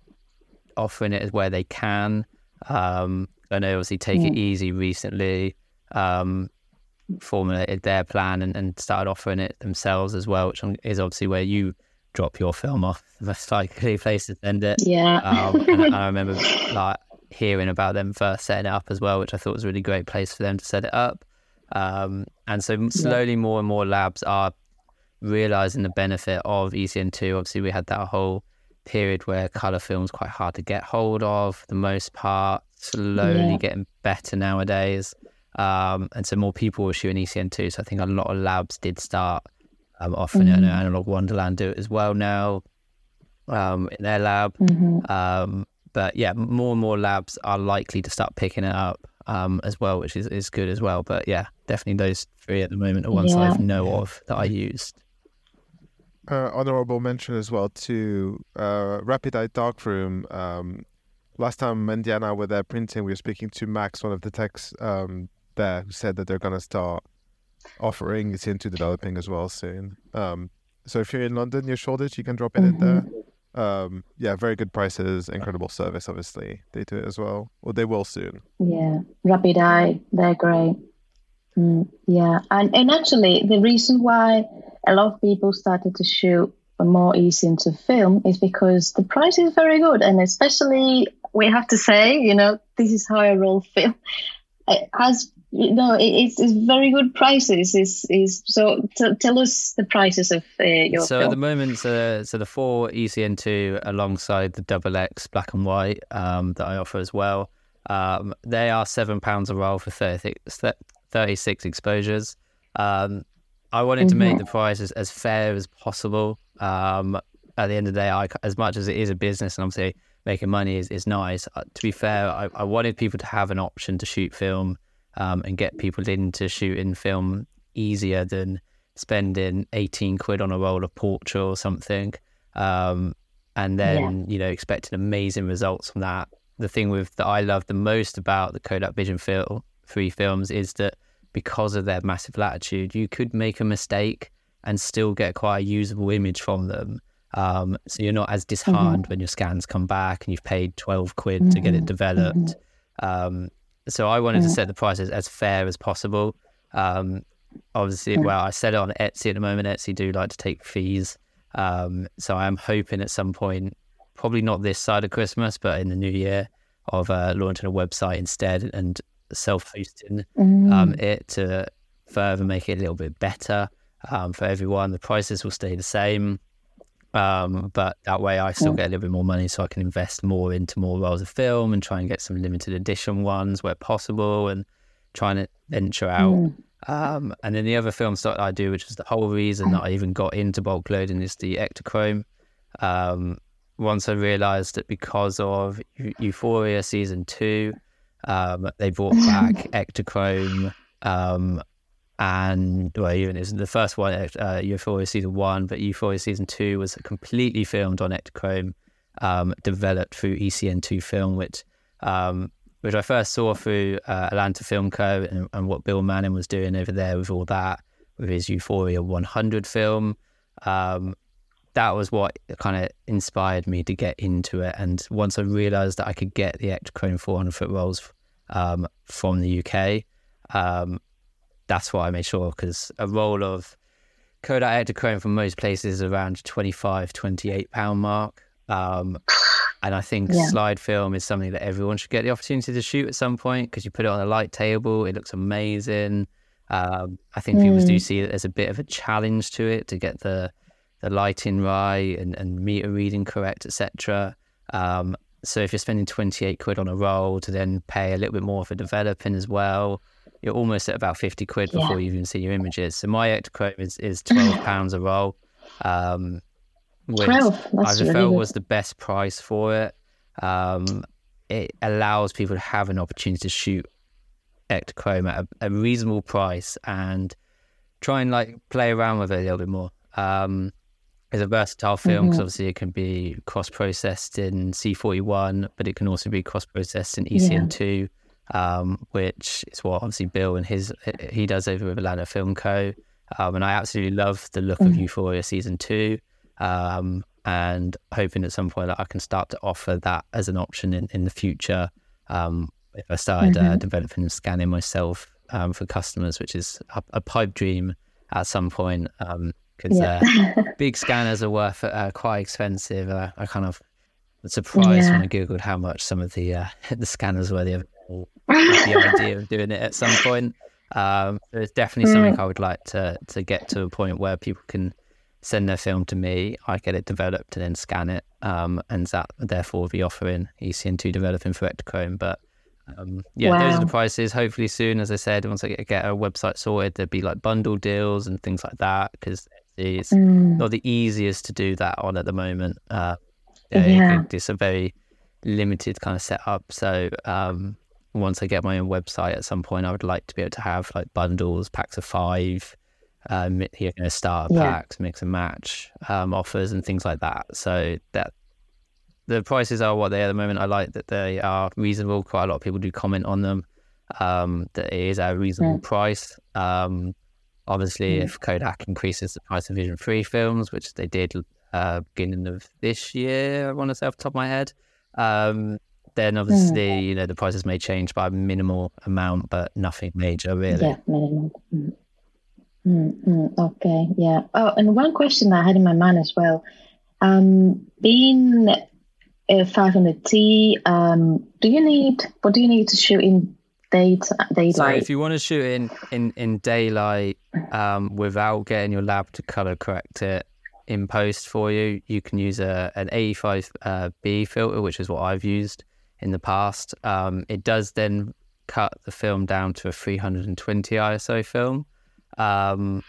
offering it as where they can. Um, I know obviously Take It Easy recently um, formulated their plan and, and started offering it themselves as well, which is obviously where you drop your film off the most likely place to send it. Yeah. Um, and I remember like hearing about them first setting it up as well, which I thought was a really great place for them to set it up. Um, and so slowly yeah. more and more labs are realizing the benefit of ECN2. Obviously, we had that whole period where color film's quite hard to get hold of for the most part, slowly yeah. getting better nowadays. Um, and so more people were shooting ECN2. So I think a lot of labs did start um, offering mm-hmm. it. Analog Wonderland do it as well now um, in their lab. Mm-hmm. Um, but yeah, more and more labs are likely to start picking it up um, as well, which is, is good as well. But yeah, definitely those three at the moment are ones yeah. I know of that I used. Uh, honorable mention as well to uh, Rapid Eye Darkroom. Um, last time Mandy and I were there printing, we were speaking to Max, one of the techs um, there, who said that they're going to start offering it into developing as well soon. Um, so if you're in London, near Shoreditch, you can drop in mm-hmm. there. Um yeah very good prices incredible service obviously. They do it as well well they will soon. Yeah rapid eye they're great. Mm, yeah and and actually the reason why a lot of people started to shoot more ECN2 film is because the price is very good and especially we have to say you know this is how i roll film. It has no, it's, it's very good prices. Is is so? T- tell us the prices of uh, your. So film. at the moment, uh, so the four ECN two alongside the double X black and white um, that I offer as well. Um, they are seven pounds a roll for 30, 36 exposures. Um, I wanted mm-hmm. to make mm-hmm. the prices as fair as possible. Um, at the end of the day, I, as much as it is a business, and obviously making money is, is nice. Uh, to be fair, I, I wanted people to have an option to shoot film um, and get people into shooting film easier than spending 18 quid on a roll of portra or something. Um, and then, yeah. you know, expecting amazing results from that. The thing with that I love the most about the Kodak Vision Film three films is that because of their massive latitude, you could make a mistake and still get quite a usable image from them. Um, so you're not as disheartened mm-hmm. when your scans come back and you've paid 12 quid mm-hmm. to get it mm-hmm. developed. Mm-hmm. Um, so I wanted to set the prices as fair as possible. Um, obviously, well, I set it on Etsy at the moment. Etsy do like to take fees. Um, so I am hoping at some point, probably not this side of Christmas, but in the new year, of uh, launching a website instead and self-hosting mm. um, it to further make it a little bit better um, for everyone. The prices will stay the same. Um, but that way I still get a little bit more money so I can invest more into more rolls of film and try and get some limited edition ones where possible and trying to venture out. Mm. Um, and then the other film stuff I do, which is the whole reason that I even got into bulk loading, is the Ektachrome. Um, once I realized that because of Euphoria season two, um, they brought back Ektachrome um, and well, even isn't the first one, uh, Euphoria season one, but Euphoria season two was completely filmed on Ektachrome, um, developed through ECN2 Film, which um, which I first saw through uh, Atlanta Film Co. And, and, what Bill Manning was doing over there with all that, with his Euphoria 100 film. Um, that was what kind of inspired me to get into it. And once I realized that I could get the Ektachrome 400 foot rolls um, from the UK, um, that's why I made sure because a roll of Kodak Ektachrome from most places is around 25, 28 pound mark. Um, and I think yeah. slide film is something that everyone should get the opportunity to shoot at some point because you put it on a light table, it looks amazing. Um, I think people Mm. do see that there's a bit of a challenge to it to get the the lighting right and, and meter reading correct, etc. Um, so if you're spending 28 quid on a roll to then pay a little bit more for developing as well, you're almost at about 50 quid Yeah. before you even see your images. So my Ektachrome is, is 12 pounds a roll, um, which 12. I really felt good. was the best price for it. Um, it allows people to have an opportunity to shoot Ektachrome at a, a reasonable price and try and like play around with it a little bit more. Um, it's a versatile film because Mhm. obviously it can be cross processed in C41, but it can also be cross processed in ECN2, um, which is what obviously Bill and his he does over with Atlanta Film Co. Um, and I absolutely love the look of Mhm. Euphoria season two, um, and hoping at some point that I can start to offer that as an option in, in the future. Um, if I started uh, Mhm. developing and scanning myself um, for customers, which is a, a pipe dream at some point, because uh, Yeah. big scanners are worth uh, quite expensive. Uh, I kind of was surprised when I googled how much some of the uh, the scanners were. The, other- the idea of doing it at some point. Um, it's definitely something Mm. I would like to to get to a point where people can send their film to me. I get it developed and then scan it, um, and that therefore be offering ECN2 developing for Ektachrome. But um, yeah, those are the prices. Hopefully soon, as I said, once I get, get a website sorted, there'd be like bundle deals and things like that because it's Mm. not the easiest to do that on at the moment. Uh, yeah, Yeah. it's a very limited kind of setup. So um, once I get my own website at some point, I would like to be able to have like bundles, packs of five, um, you know, starter Yeah. packs, mix and match um, offers, and things like that. So that the prices are what they are at the moment. I like that they are reasonable. Quite a lot of people do comment on them. Um, that it is a reasonable price. Um, obviously, Mm. if Kodak increases the price of Vision Three films, which they did uh, beginning of this year, I want to say off the top of my head, um, then obviously you know the prices may change by a minimal amount, but nothing major really. Yeah, minimal. Mm. Mm, mm, okay, yeah. Oh, and one question I had in my mind as well. Um, being a 500T, um, do you need, what do you need to shoot in dayt So daylight? if you want to shoot in in in daylight um, without getting your lab to color correct it in post for you, you can use a an 85 uh, B filter, which is what I've used in the past. Um, it does then cut the film down to a 320 ISO film. Um,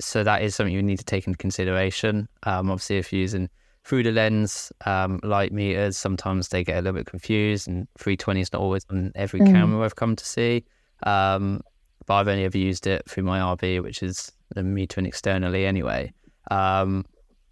so that is something you need to take into consideration. Um, obviously, if you're using through the lens um, light meters, sometimes they get a little bit confused, and 320 is not always on every Mm. camera I've come to see. Um, but I've only ever used it through my RB, which is the metering externally anyway. Um,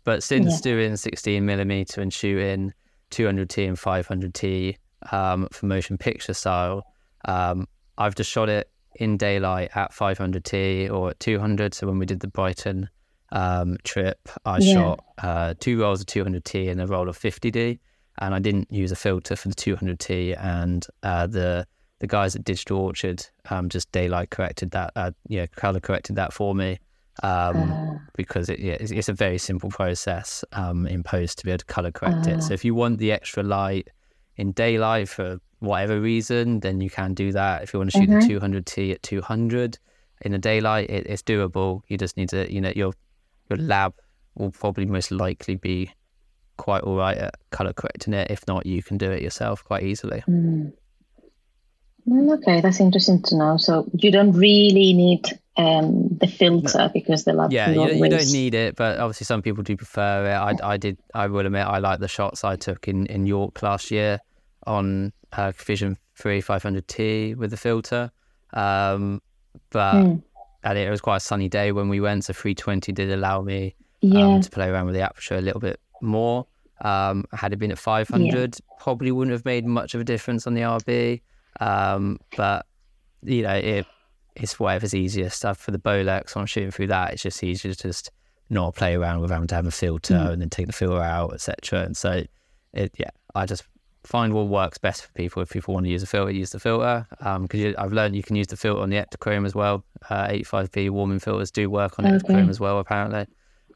but since Yeah. doing 16 millimeter and shooting 200T and 500T um, for motion picture style, um, I've just shot it in daylight at 500T or at 200. So when we did the Brighton um, trip, I Yeah. shot uh, two rolls of 200T and a roll of 50D, and I didn't use a filter for the 200T. And uh, the the guys at Digital Orchard um, just daylight corrected that, uh, yeah, color corrected that for me. Um, Ah. because it, yeah, it's, it's a very simple process um, in post to be able to color correct it. Ah. So if you want the extra light in daylight for whatever reason, then you can do that. If you want to shoot Mhm. the 200T at 200 in the daylight, it, it's doable. You just need to, you know, your your lab will probably most likely be quite all right at color correcting it. If not, you can do it yourself quite easily. Mm. Okay, that's interesting to know. So you don't really need um, the filter because the lab Yeah, you, you don't need it, but obviously some people do prefer it. I, I did. I will admit, I like the shots I took in, in York last year on uh, Vision Three 500T with the filter. Um, but Mm. and it was quite a sunny day when we went, so 320 did allow me Yeah, um, to play around with the aperture a little bit more. Um, had it been at 500, probably wouldn't have made much of a difference on the RB. Um, but you know, it, it's whatever's easiest. Stuff for the Bolex, I'm shooting through that, it's just easier to just not play around with having to have a filter Mm. and then take the filter out, etc. And so, it yeah, I just find what works best for people. If people want to use a filter, use the filter. Because I've learned you can use the filter on the Ektachrome as well. Uh, 85B warming filters do work on Okay. Ektachrome as well, apparently,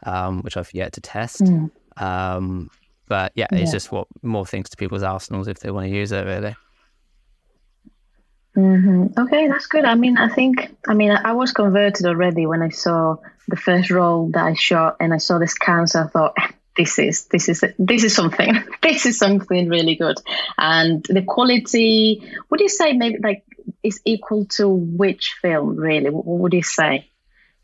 um, which I've yet to test. Mm. Um, but yeah, it's just what more things to people's arsenals if they want to use it, really. Mm-hmm. Okay, that's good. I mean, I think, I mean, I was converted already when I saw the first role that I shot, and I saw this scans. I thought, this is this is this is something. this is something really good, and the quality. Would you say maybe like is equal to which film? Really, what would you say?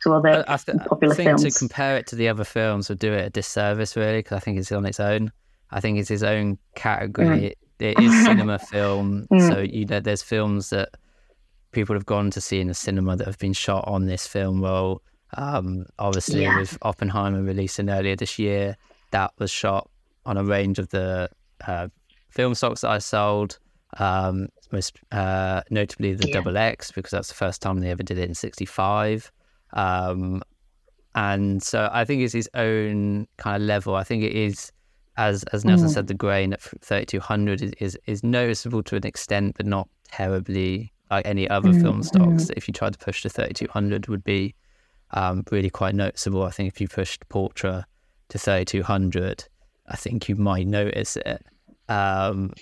To other I, I th- popular I think films. to compare it to the other films would do it a disservice, really, because I think it's on its own. I think it's its own category. Mm it is cinema film. Mm. So you know, there's films that people have gone to see in the cinema that have been shot on this film roll. Um, obviously, yeah. with Oppenheimer releasing earlier this year, that was shot on a range of the uh, film stocks that I sold. Um, most uh, notably the yeah. Double X because that's the first time they ever did it in '65. Um, and so I think it's his own kind of level. I think it is as as Nelson mm. said, the grain at 3200 is, is, is noticeable to an extent, but not terribly like any other mm. film stocks. Mm. If you tried to push to 3200, would be um, really quite noticeable. I think if you pushed Portra to 3200, I think you might notice it. Um,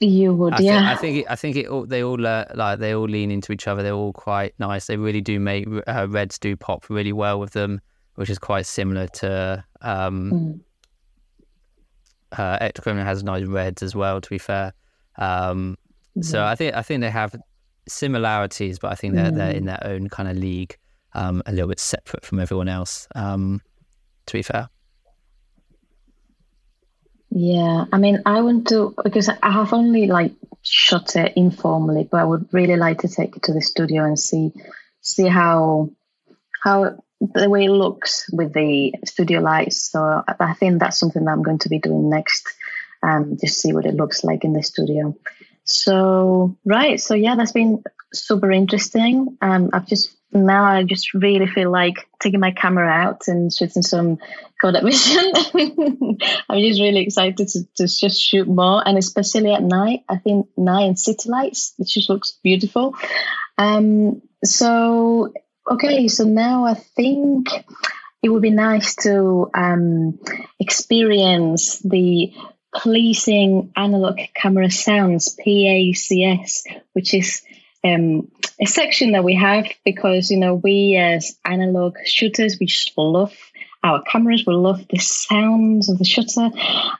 you would, I yeah. Think, I think I think it all, they all uh, like they all lean into each other. They're all quite nice. They really do make uh, Reds do pop really well with them, which is quite similar to um, mm uh, Ektachrome has nice reds as well. To be fair, um, mm-hmm. so I think I think they have similarities, but I think they're mm-hmm. they're in their own kind of league, um, a little bit separate from everyone else. Um, to be fair. Yeah, I mean, I want to because I have only like shot it informally, but I would really like to take it to the studio and see see how how the way it looks with the studio lights. So I think that's something that I'm going to be doing next. Um, just see what it looks like in the studio. So right, so yeah, that's been super interesting. Um, I've just now I just really feel like taking my camera out and shooting some Kodak Vision. I'm just really excited to, to just shoot more, and especially at night. I think night and city lights, it just looks beautiful. Um, so Okay, so now I think it would be nice to um, experience the pleasing analog camera sounds PACS, which is um, a section that we have because you know we as analog shooters we just love our cameras, we love the sounds of the shutter,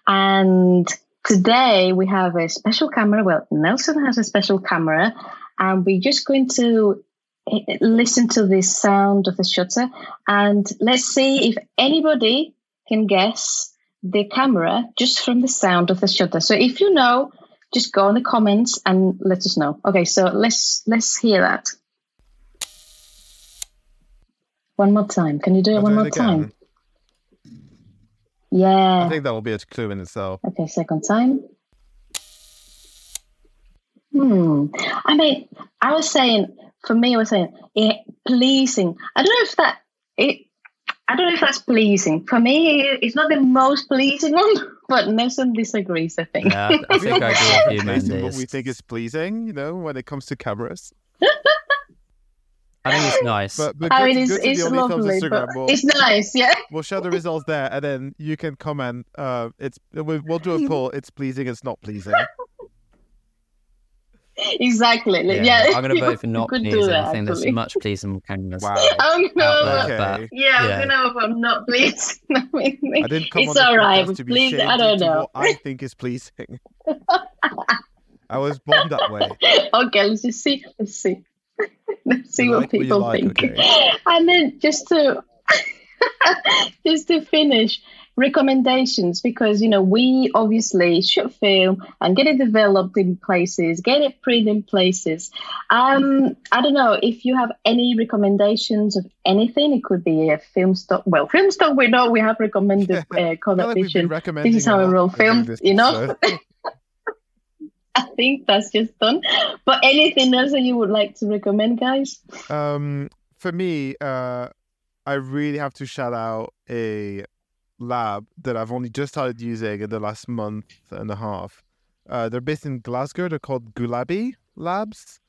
and today we have a special camera. Well, Nelson has a special camera, and we're just going to listen to the sound of the shutter and let's see if anybody can guess the camera just from the sound of the shutter. So if you know, just go in the comments and let us know. Okay, so let's let's hear that. One more time. Can you do it I'll one do more it time? Yeah. I think that will be a clue in itself. Okay, second time. Hmm. I mean, I was saying for me, I was saying it pleasing. I don't know if that it. I don't know if that's pleasing. For me, it's not the most pleasing one, but Nelson disagrees. I think. Yeah, I think I agree with you, What we think is pleasing, you know, when it comes to cameras. I think it's nice. But, but I mean, it's, it's lovely. But we'll, it's nice, yeah. We'll show the results there, and then you can comment. Uh, it's we'll, we'll do a poll. It's pleasing. It's not pleasing exactly. Yeah, yeah. I'm going to vote for not pleasing. I think there's much pleasing cameras. Wow. Oh no. There, okay. yeah, I'm going to vote not pleasing. I, mean, I didn't come it's on all right. To be please, I don't know. What I think is pleasing. I was born that way. Okay, let's just see. Let's see. Let's see you what like people what like, think. Okay. And then just to just to finish, recommendations because you know we obviously shoot film and get it developed in places get it printed in places. Um i don't know if you have any recommendations of anything. It could be a film stock well film stock we know we have recommended uh, Kodak Vision this is how I roll film you know? I think that's just done. But anything else that you would like to recommend, guys? Um, for me, uh, I really have to shout out a lab that I've only just started using in the last month and a half. Uh, they're based in Glasgow. They're called Gulabi Labs,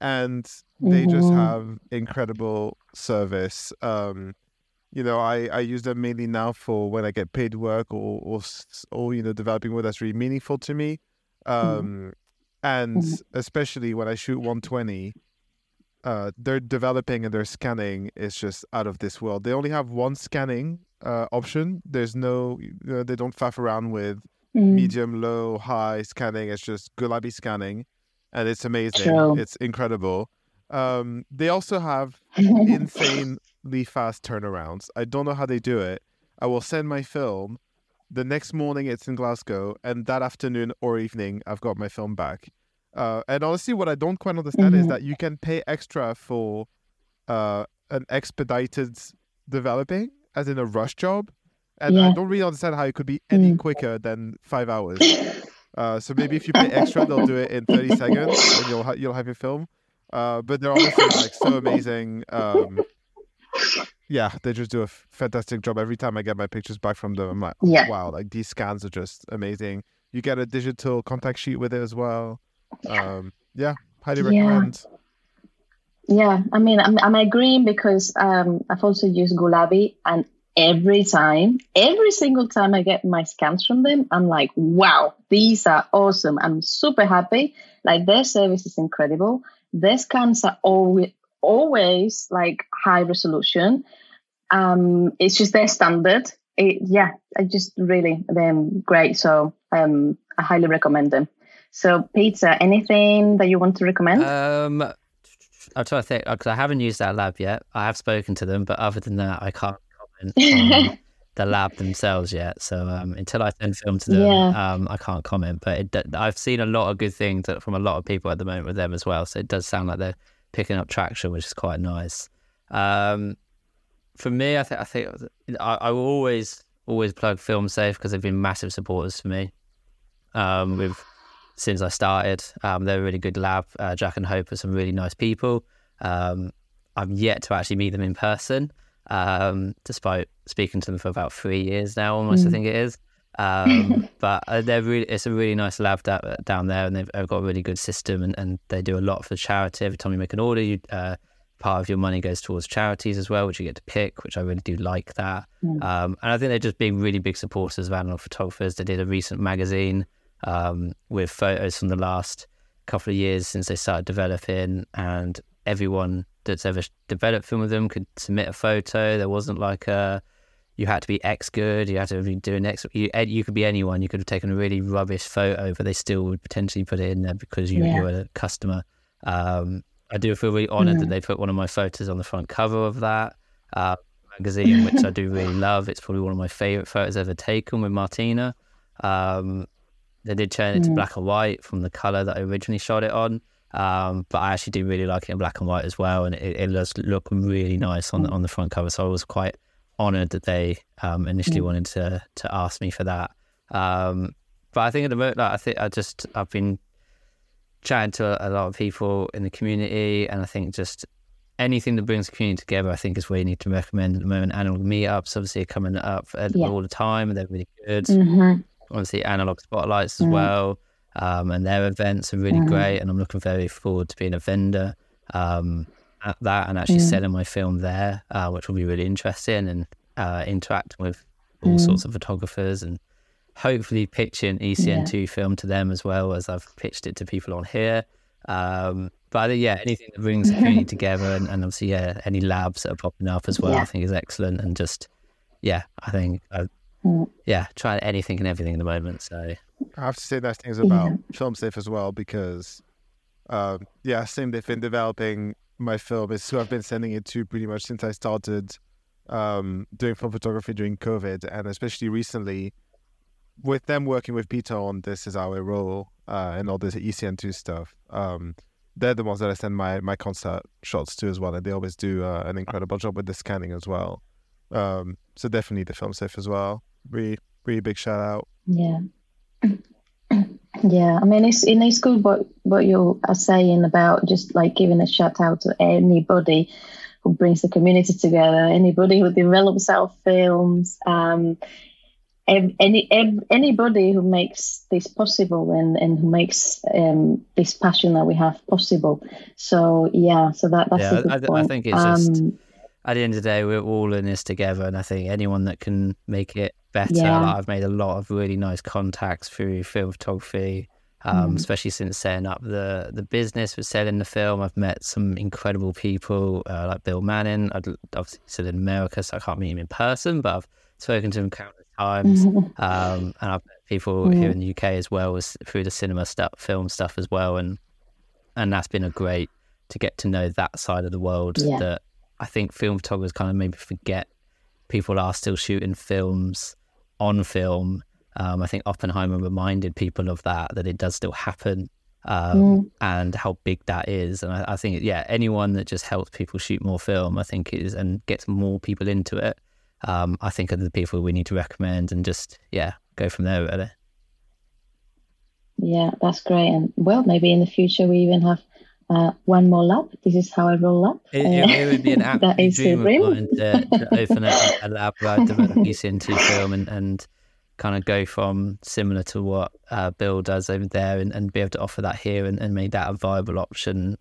and they mm-hmm. just have incredible service. Um, you know, I, I use them mainly now for when I get paid work or or, or you know developing work that's really meaningful to me. Mm-hmm. Um, mm. and Mm-hmm. especially when I shoot 120, uh, their developing and their scanning is just out of this world. They only have one scanning uh, option. There's no, you know, they don't faff around with Mm. medium, low, high scanning. It's just Gulabi scanning, and it's amazing. True. It's incredible. Um, they also have insanely fast turnarounds. I don't know how they do it. I will send my film. The next morning, it's in Glasgow, and that afternoon or evening, I've got my film back. Uh, and honestly, what I don't quite understand is Mhm. that you can pay extra for uh, an expedited developing, as in a rush job. And I don't really understand how it could be any Mm. quicker than five hours. Uh, so maybe if you pay extra, they'll do it in 30 seconds, and you'll ha- you'll have your film. Uh, but they're honestly like so amazing. Um, yeah, they just do a f- fantastic job. Every time I get my pictures back from them, I'm like, Yeah. wow, like these scans are just amazing. You get a digital contact sheet with it as well. Um, yeah, highly Yeah. recommend. Yeah, I mean, I'm, I'm agreeing because um, I've also used Gulabi, and every time, every single time I get my scans from them, I'm like, wow, these are awesome. I'm super happy. Like their service is incredible. Their scans are always always like high resolution. Um, it's just their standard. It, yeah, I just really they're great. So um, I highly recommend them. So, Peter, anything that you want to recommend? Um, I'm trying to think because I haven't used that lab yet. I have spoken to them, but other than that, I can't comment on the lab themselves yet. So um, until I send film to them, Yeah. um, I can't comment. But it, I've seen a lot of good things from a lot of people at the moment with them as well. So it does sound like they're picking up traction, which is quite nice. Um, for me, I think I think I, I will always always plug Film Safe because they've been massive supporters for me. Um, with since I started, um, they're a really good lab. Uh, Jack and Hope are some really nice people. Um, I'm yet to actually meet them in person, um, despite speaking to them for about three years now, almost I Mm. think it is. Um, but uh, they're really, it's a really nice lab da- down there, and they've, they've got a really good system, and, and they do a lot for charity. Every time you make an order, you, uh, part of your money goes towards charities as well, which you get to pick, which I really do like that. Mm. Um, and I think they're just being really big supporters of analog photographers. They did a recent magazine um, with photos from the last couple of years since they started developing, and everyone that's ever developed film with them could submit a photo. There wasn't like a you had to be X good, you had to be doing X. You, you could be anyone. You could have taken a really rubbish photo, but they still would potentially put it in there because you, Yeah. you were a customer. Um, I do feel really honoured that Mm. they put one of my photos on the front cover of that uh, magazine, which I do really love. It's probably one of my favourite photos ever taken with Martina. Um, they did turn it to Mm. black and white from the colour that I originally shot it on. Um, but I actually do really like it in black and white as well, and it, it does look really nice on the on the front cover. So I was quite honoured that they um, initially Mm. wanted to to ask me for that. Um, but I think at the moment, like, I think I just I've been chatting to a, a lot of people in the community, and I think just anything that brings the community together, I think is what you need to recommend at the moment. Analog meetups obviously are coming up at, Yeah. all the time, and they're really good Mhm. Obviously analog spotlights as Mm. well um, and their events are really Mhm. great and i'm looking very forward to being a vendor um, at that and actually Mm. selling my film there uh, which will be really interesting and uh, interacting with all Mm. sorts of photographers and hopefully pitching ecn2 film to them as well as i've pitched it to people on here um, but I yeah anything that brings the community together and, and obviously yeah any labs that are popping up as well Yeah. i think is excellent and just yeah i think I, Mm. Yeah, trying anything and everything at the moment. So I have to say nice things about Yeah. Film Safe as well because, um, yeah, same. They've been developing my film. is who I've been sending it to pretty much since I started um, doing film photography during COVID, and especially recently with them working with Peter on This Is How I Roll uh, and all this ECN2 stuff. Um, they're the ones that I send my my concert shots to as well, and they always do uh, an incredible job with the scanning as well. Um, so definitely the Film Safe as well. Really, really big shout out. Yeah. Yeah, I mean, it's and it's good what what you are saying about just like giving a shout out to anybody who brings the community together, anybody who develops our films, um, ev- any anybody who makes this possible and and who makes um, this passion that we have possible. So yeah, so that that's Yeah, a good I- I think it's just- Um, at the end of the day, we're all in this together, and I think anyone that can make it better. Yeah. Like I've made a lot of really nice contacts through film photography um, Mm. especially since setting up the the business with selling the film. I've met some incredible people uh, like Bill Manning. I'd obviously still in America, so I can't meet him in person, but I've spoken to him countless times. um, and I've met people here in the UK as well as through the cinema stuff, film stuff as well, and and that's been a great to get to know that side of the world Yeah. that I think film photographers kind of maybe forget. People are still shooting films on film. Um, I think Oppenheimer reminded people of that that it does still happen. Um, and how big that is, and I, I think yeah, anyone that just helps people shoot more film, I think is and gets more people into it, um, I think are the people we need to recommend and just yeah go from there really. Yeah, that's great. And well, maybe in the future we even have uh, one more lab. This is how I roll up. It, it, it would be an that absolute is dream of mine to, to open a, a lab where I develop ECN2 film and, and kind of go from similar to what uh, Bill does over there and, and be able to offer that here and, and make that a viable option.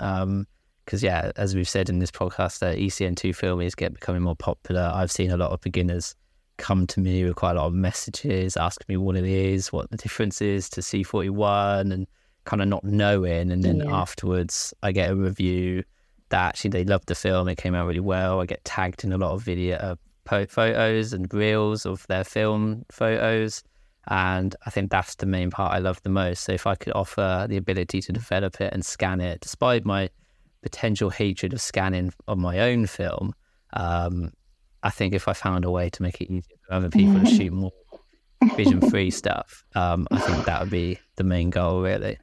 Because, yeah, as we've said in this podcast, that ECN2 film is get, becoming more popular. I've seen a lot of beginners come to me with quite a lot of messages, asking me what it is, what the difference is to C41 and kind of not knowing. And then Yeah. afterwards, I get a review that actually they loved the film. It came out really well. I get tagged in a lot of video uh, po- photos and reels of their film photos. And I think that's the main part I love the most. So if I could offer the ability to develop it and scan it, despite my potential hatred of scanning on my own film, um, I think if I found a way to make it easier for other people to shoot more Vision Three stuff, um, I think that would be the main goal, really.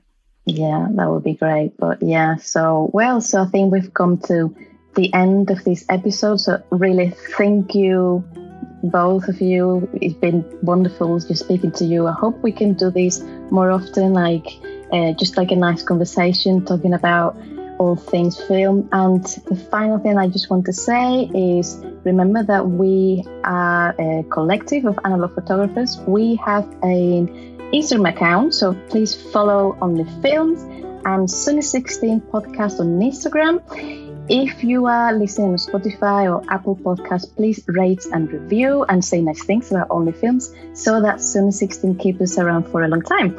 Yeah, that would be great. But yeah, so well, so I think we've come to the end of this episode. So really, thank you, both of you. It's been wonderful just speaking to you. I hope we can do this more often, like uh, just like a nice conversation, talking about all things film. And the final thing I just want to say is remember that we are a collective of analog photographers. We have an Instagram account, so please follow Only Films and Sunny16 podcast on Instagram. If you are listening on Spotify or Apple Podcasts, please rate and review and say nice things about Only Films so that Sunny16 keeps us around for a long time.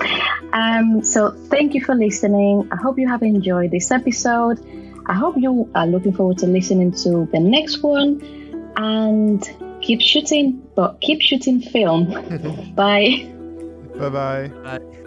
Um, so thank you for listening. I hope you have enjoyed this episode. I hope you are looking forward to listening to the next one and keep shooting, but keep shooting film. Bye. Bye bye. Bye.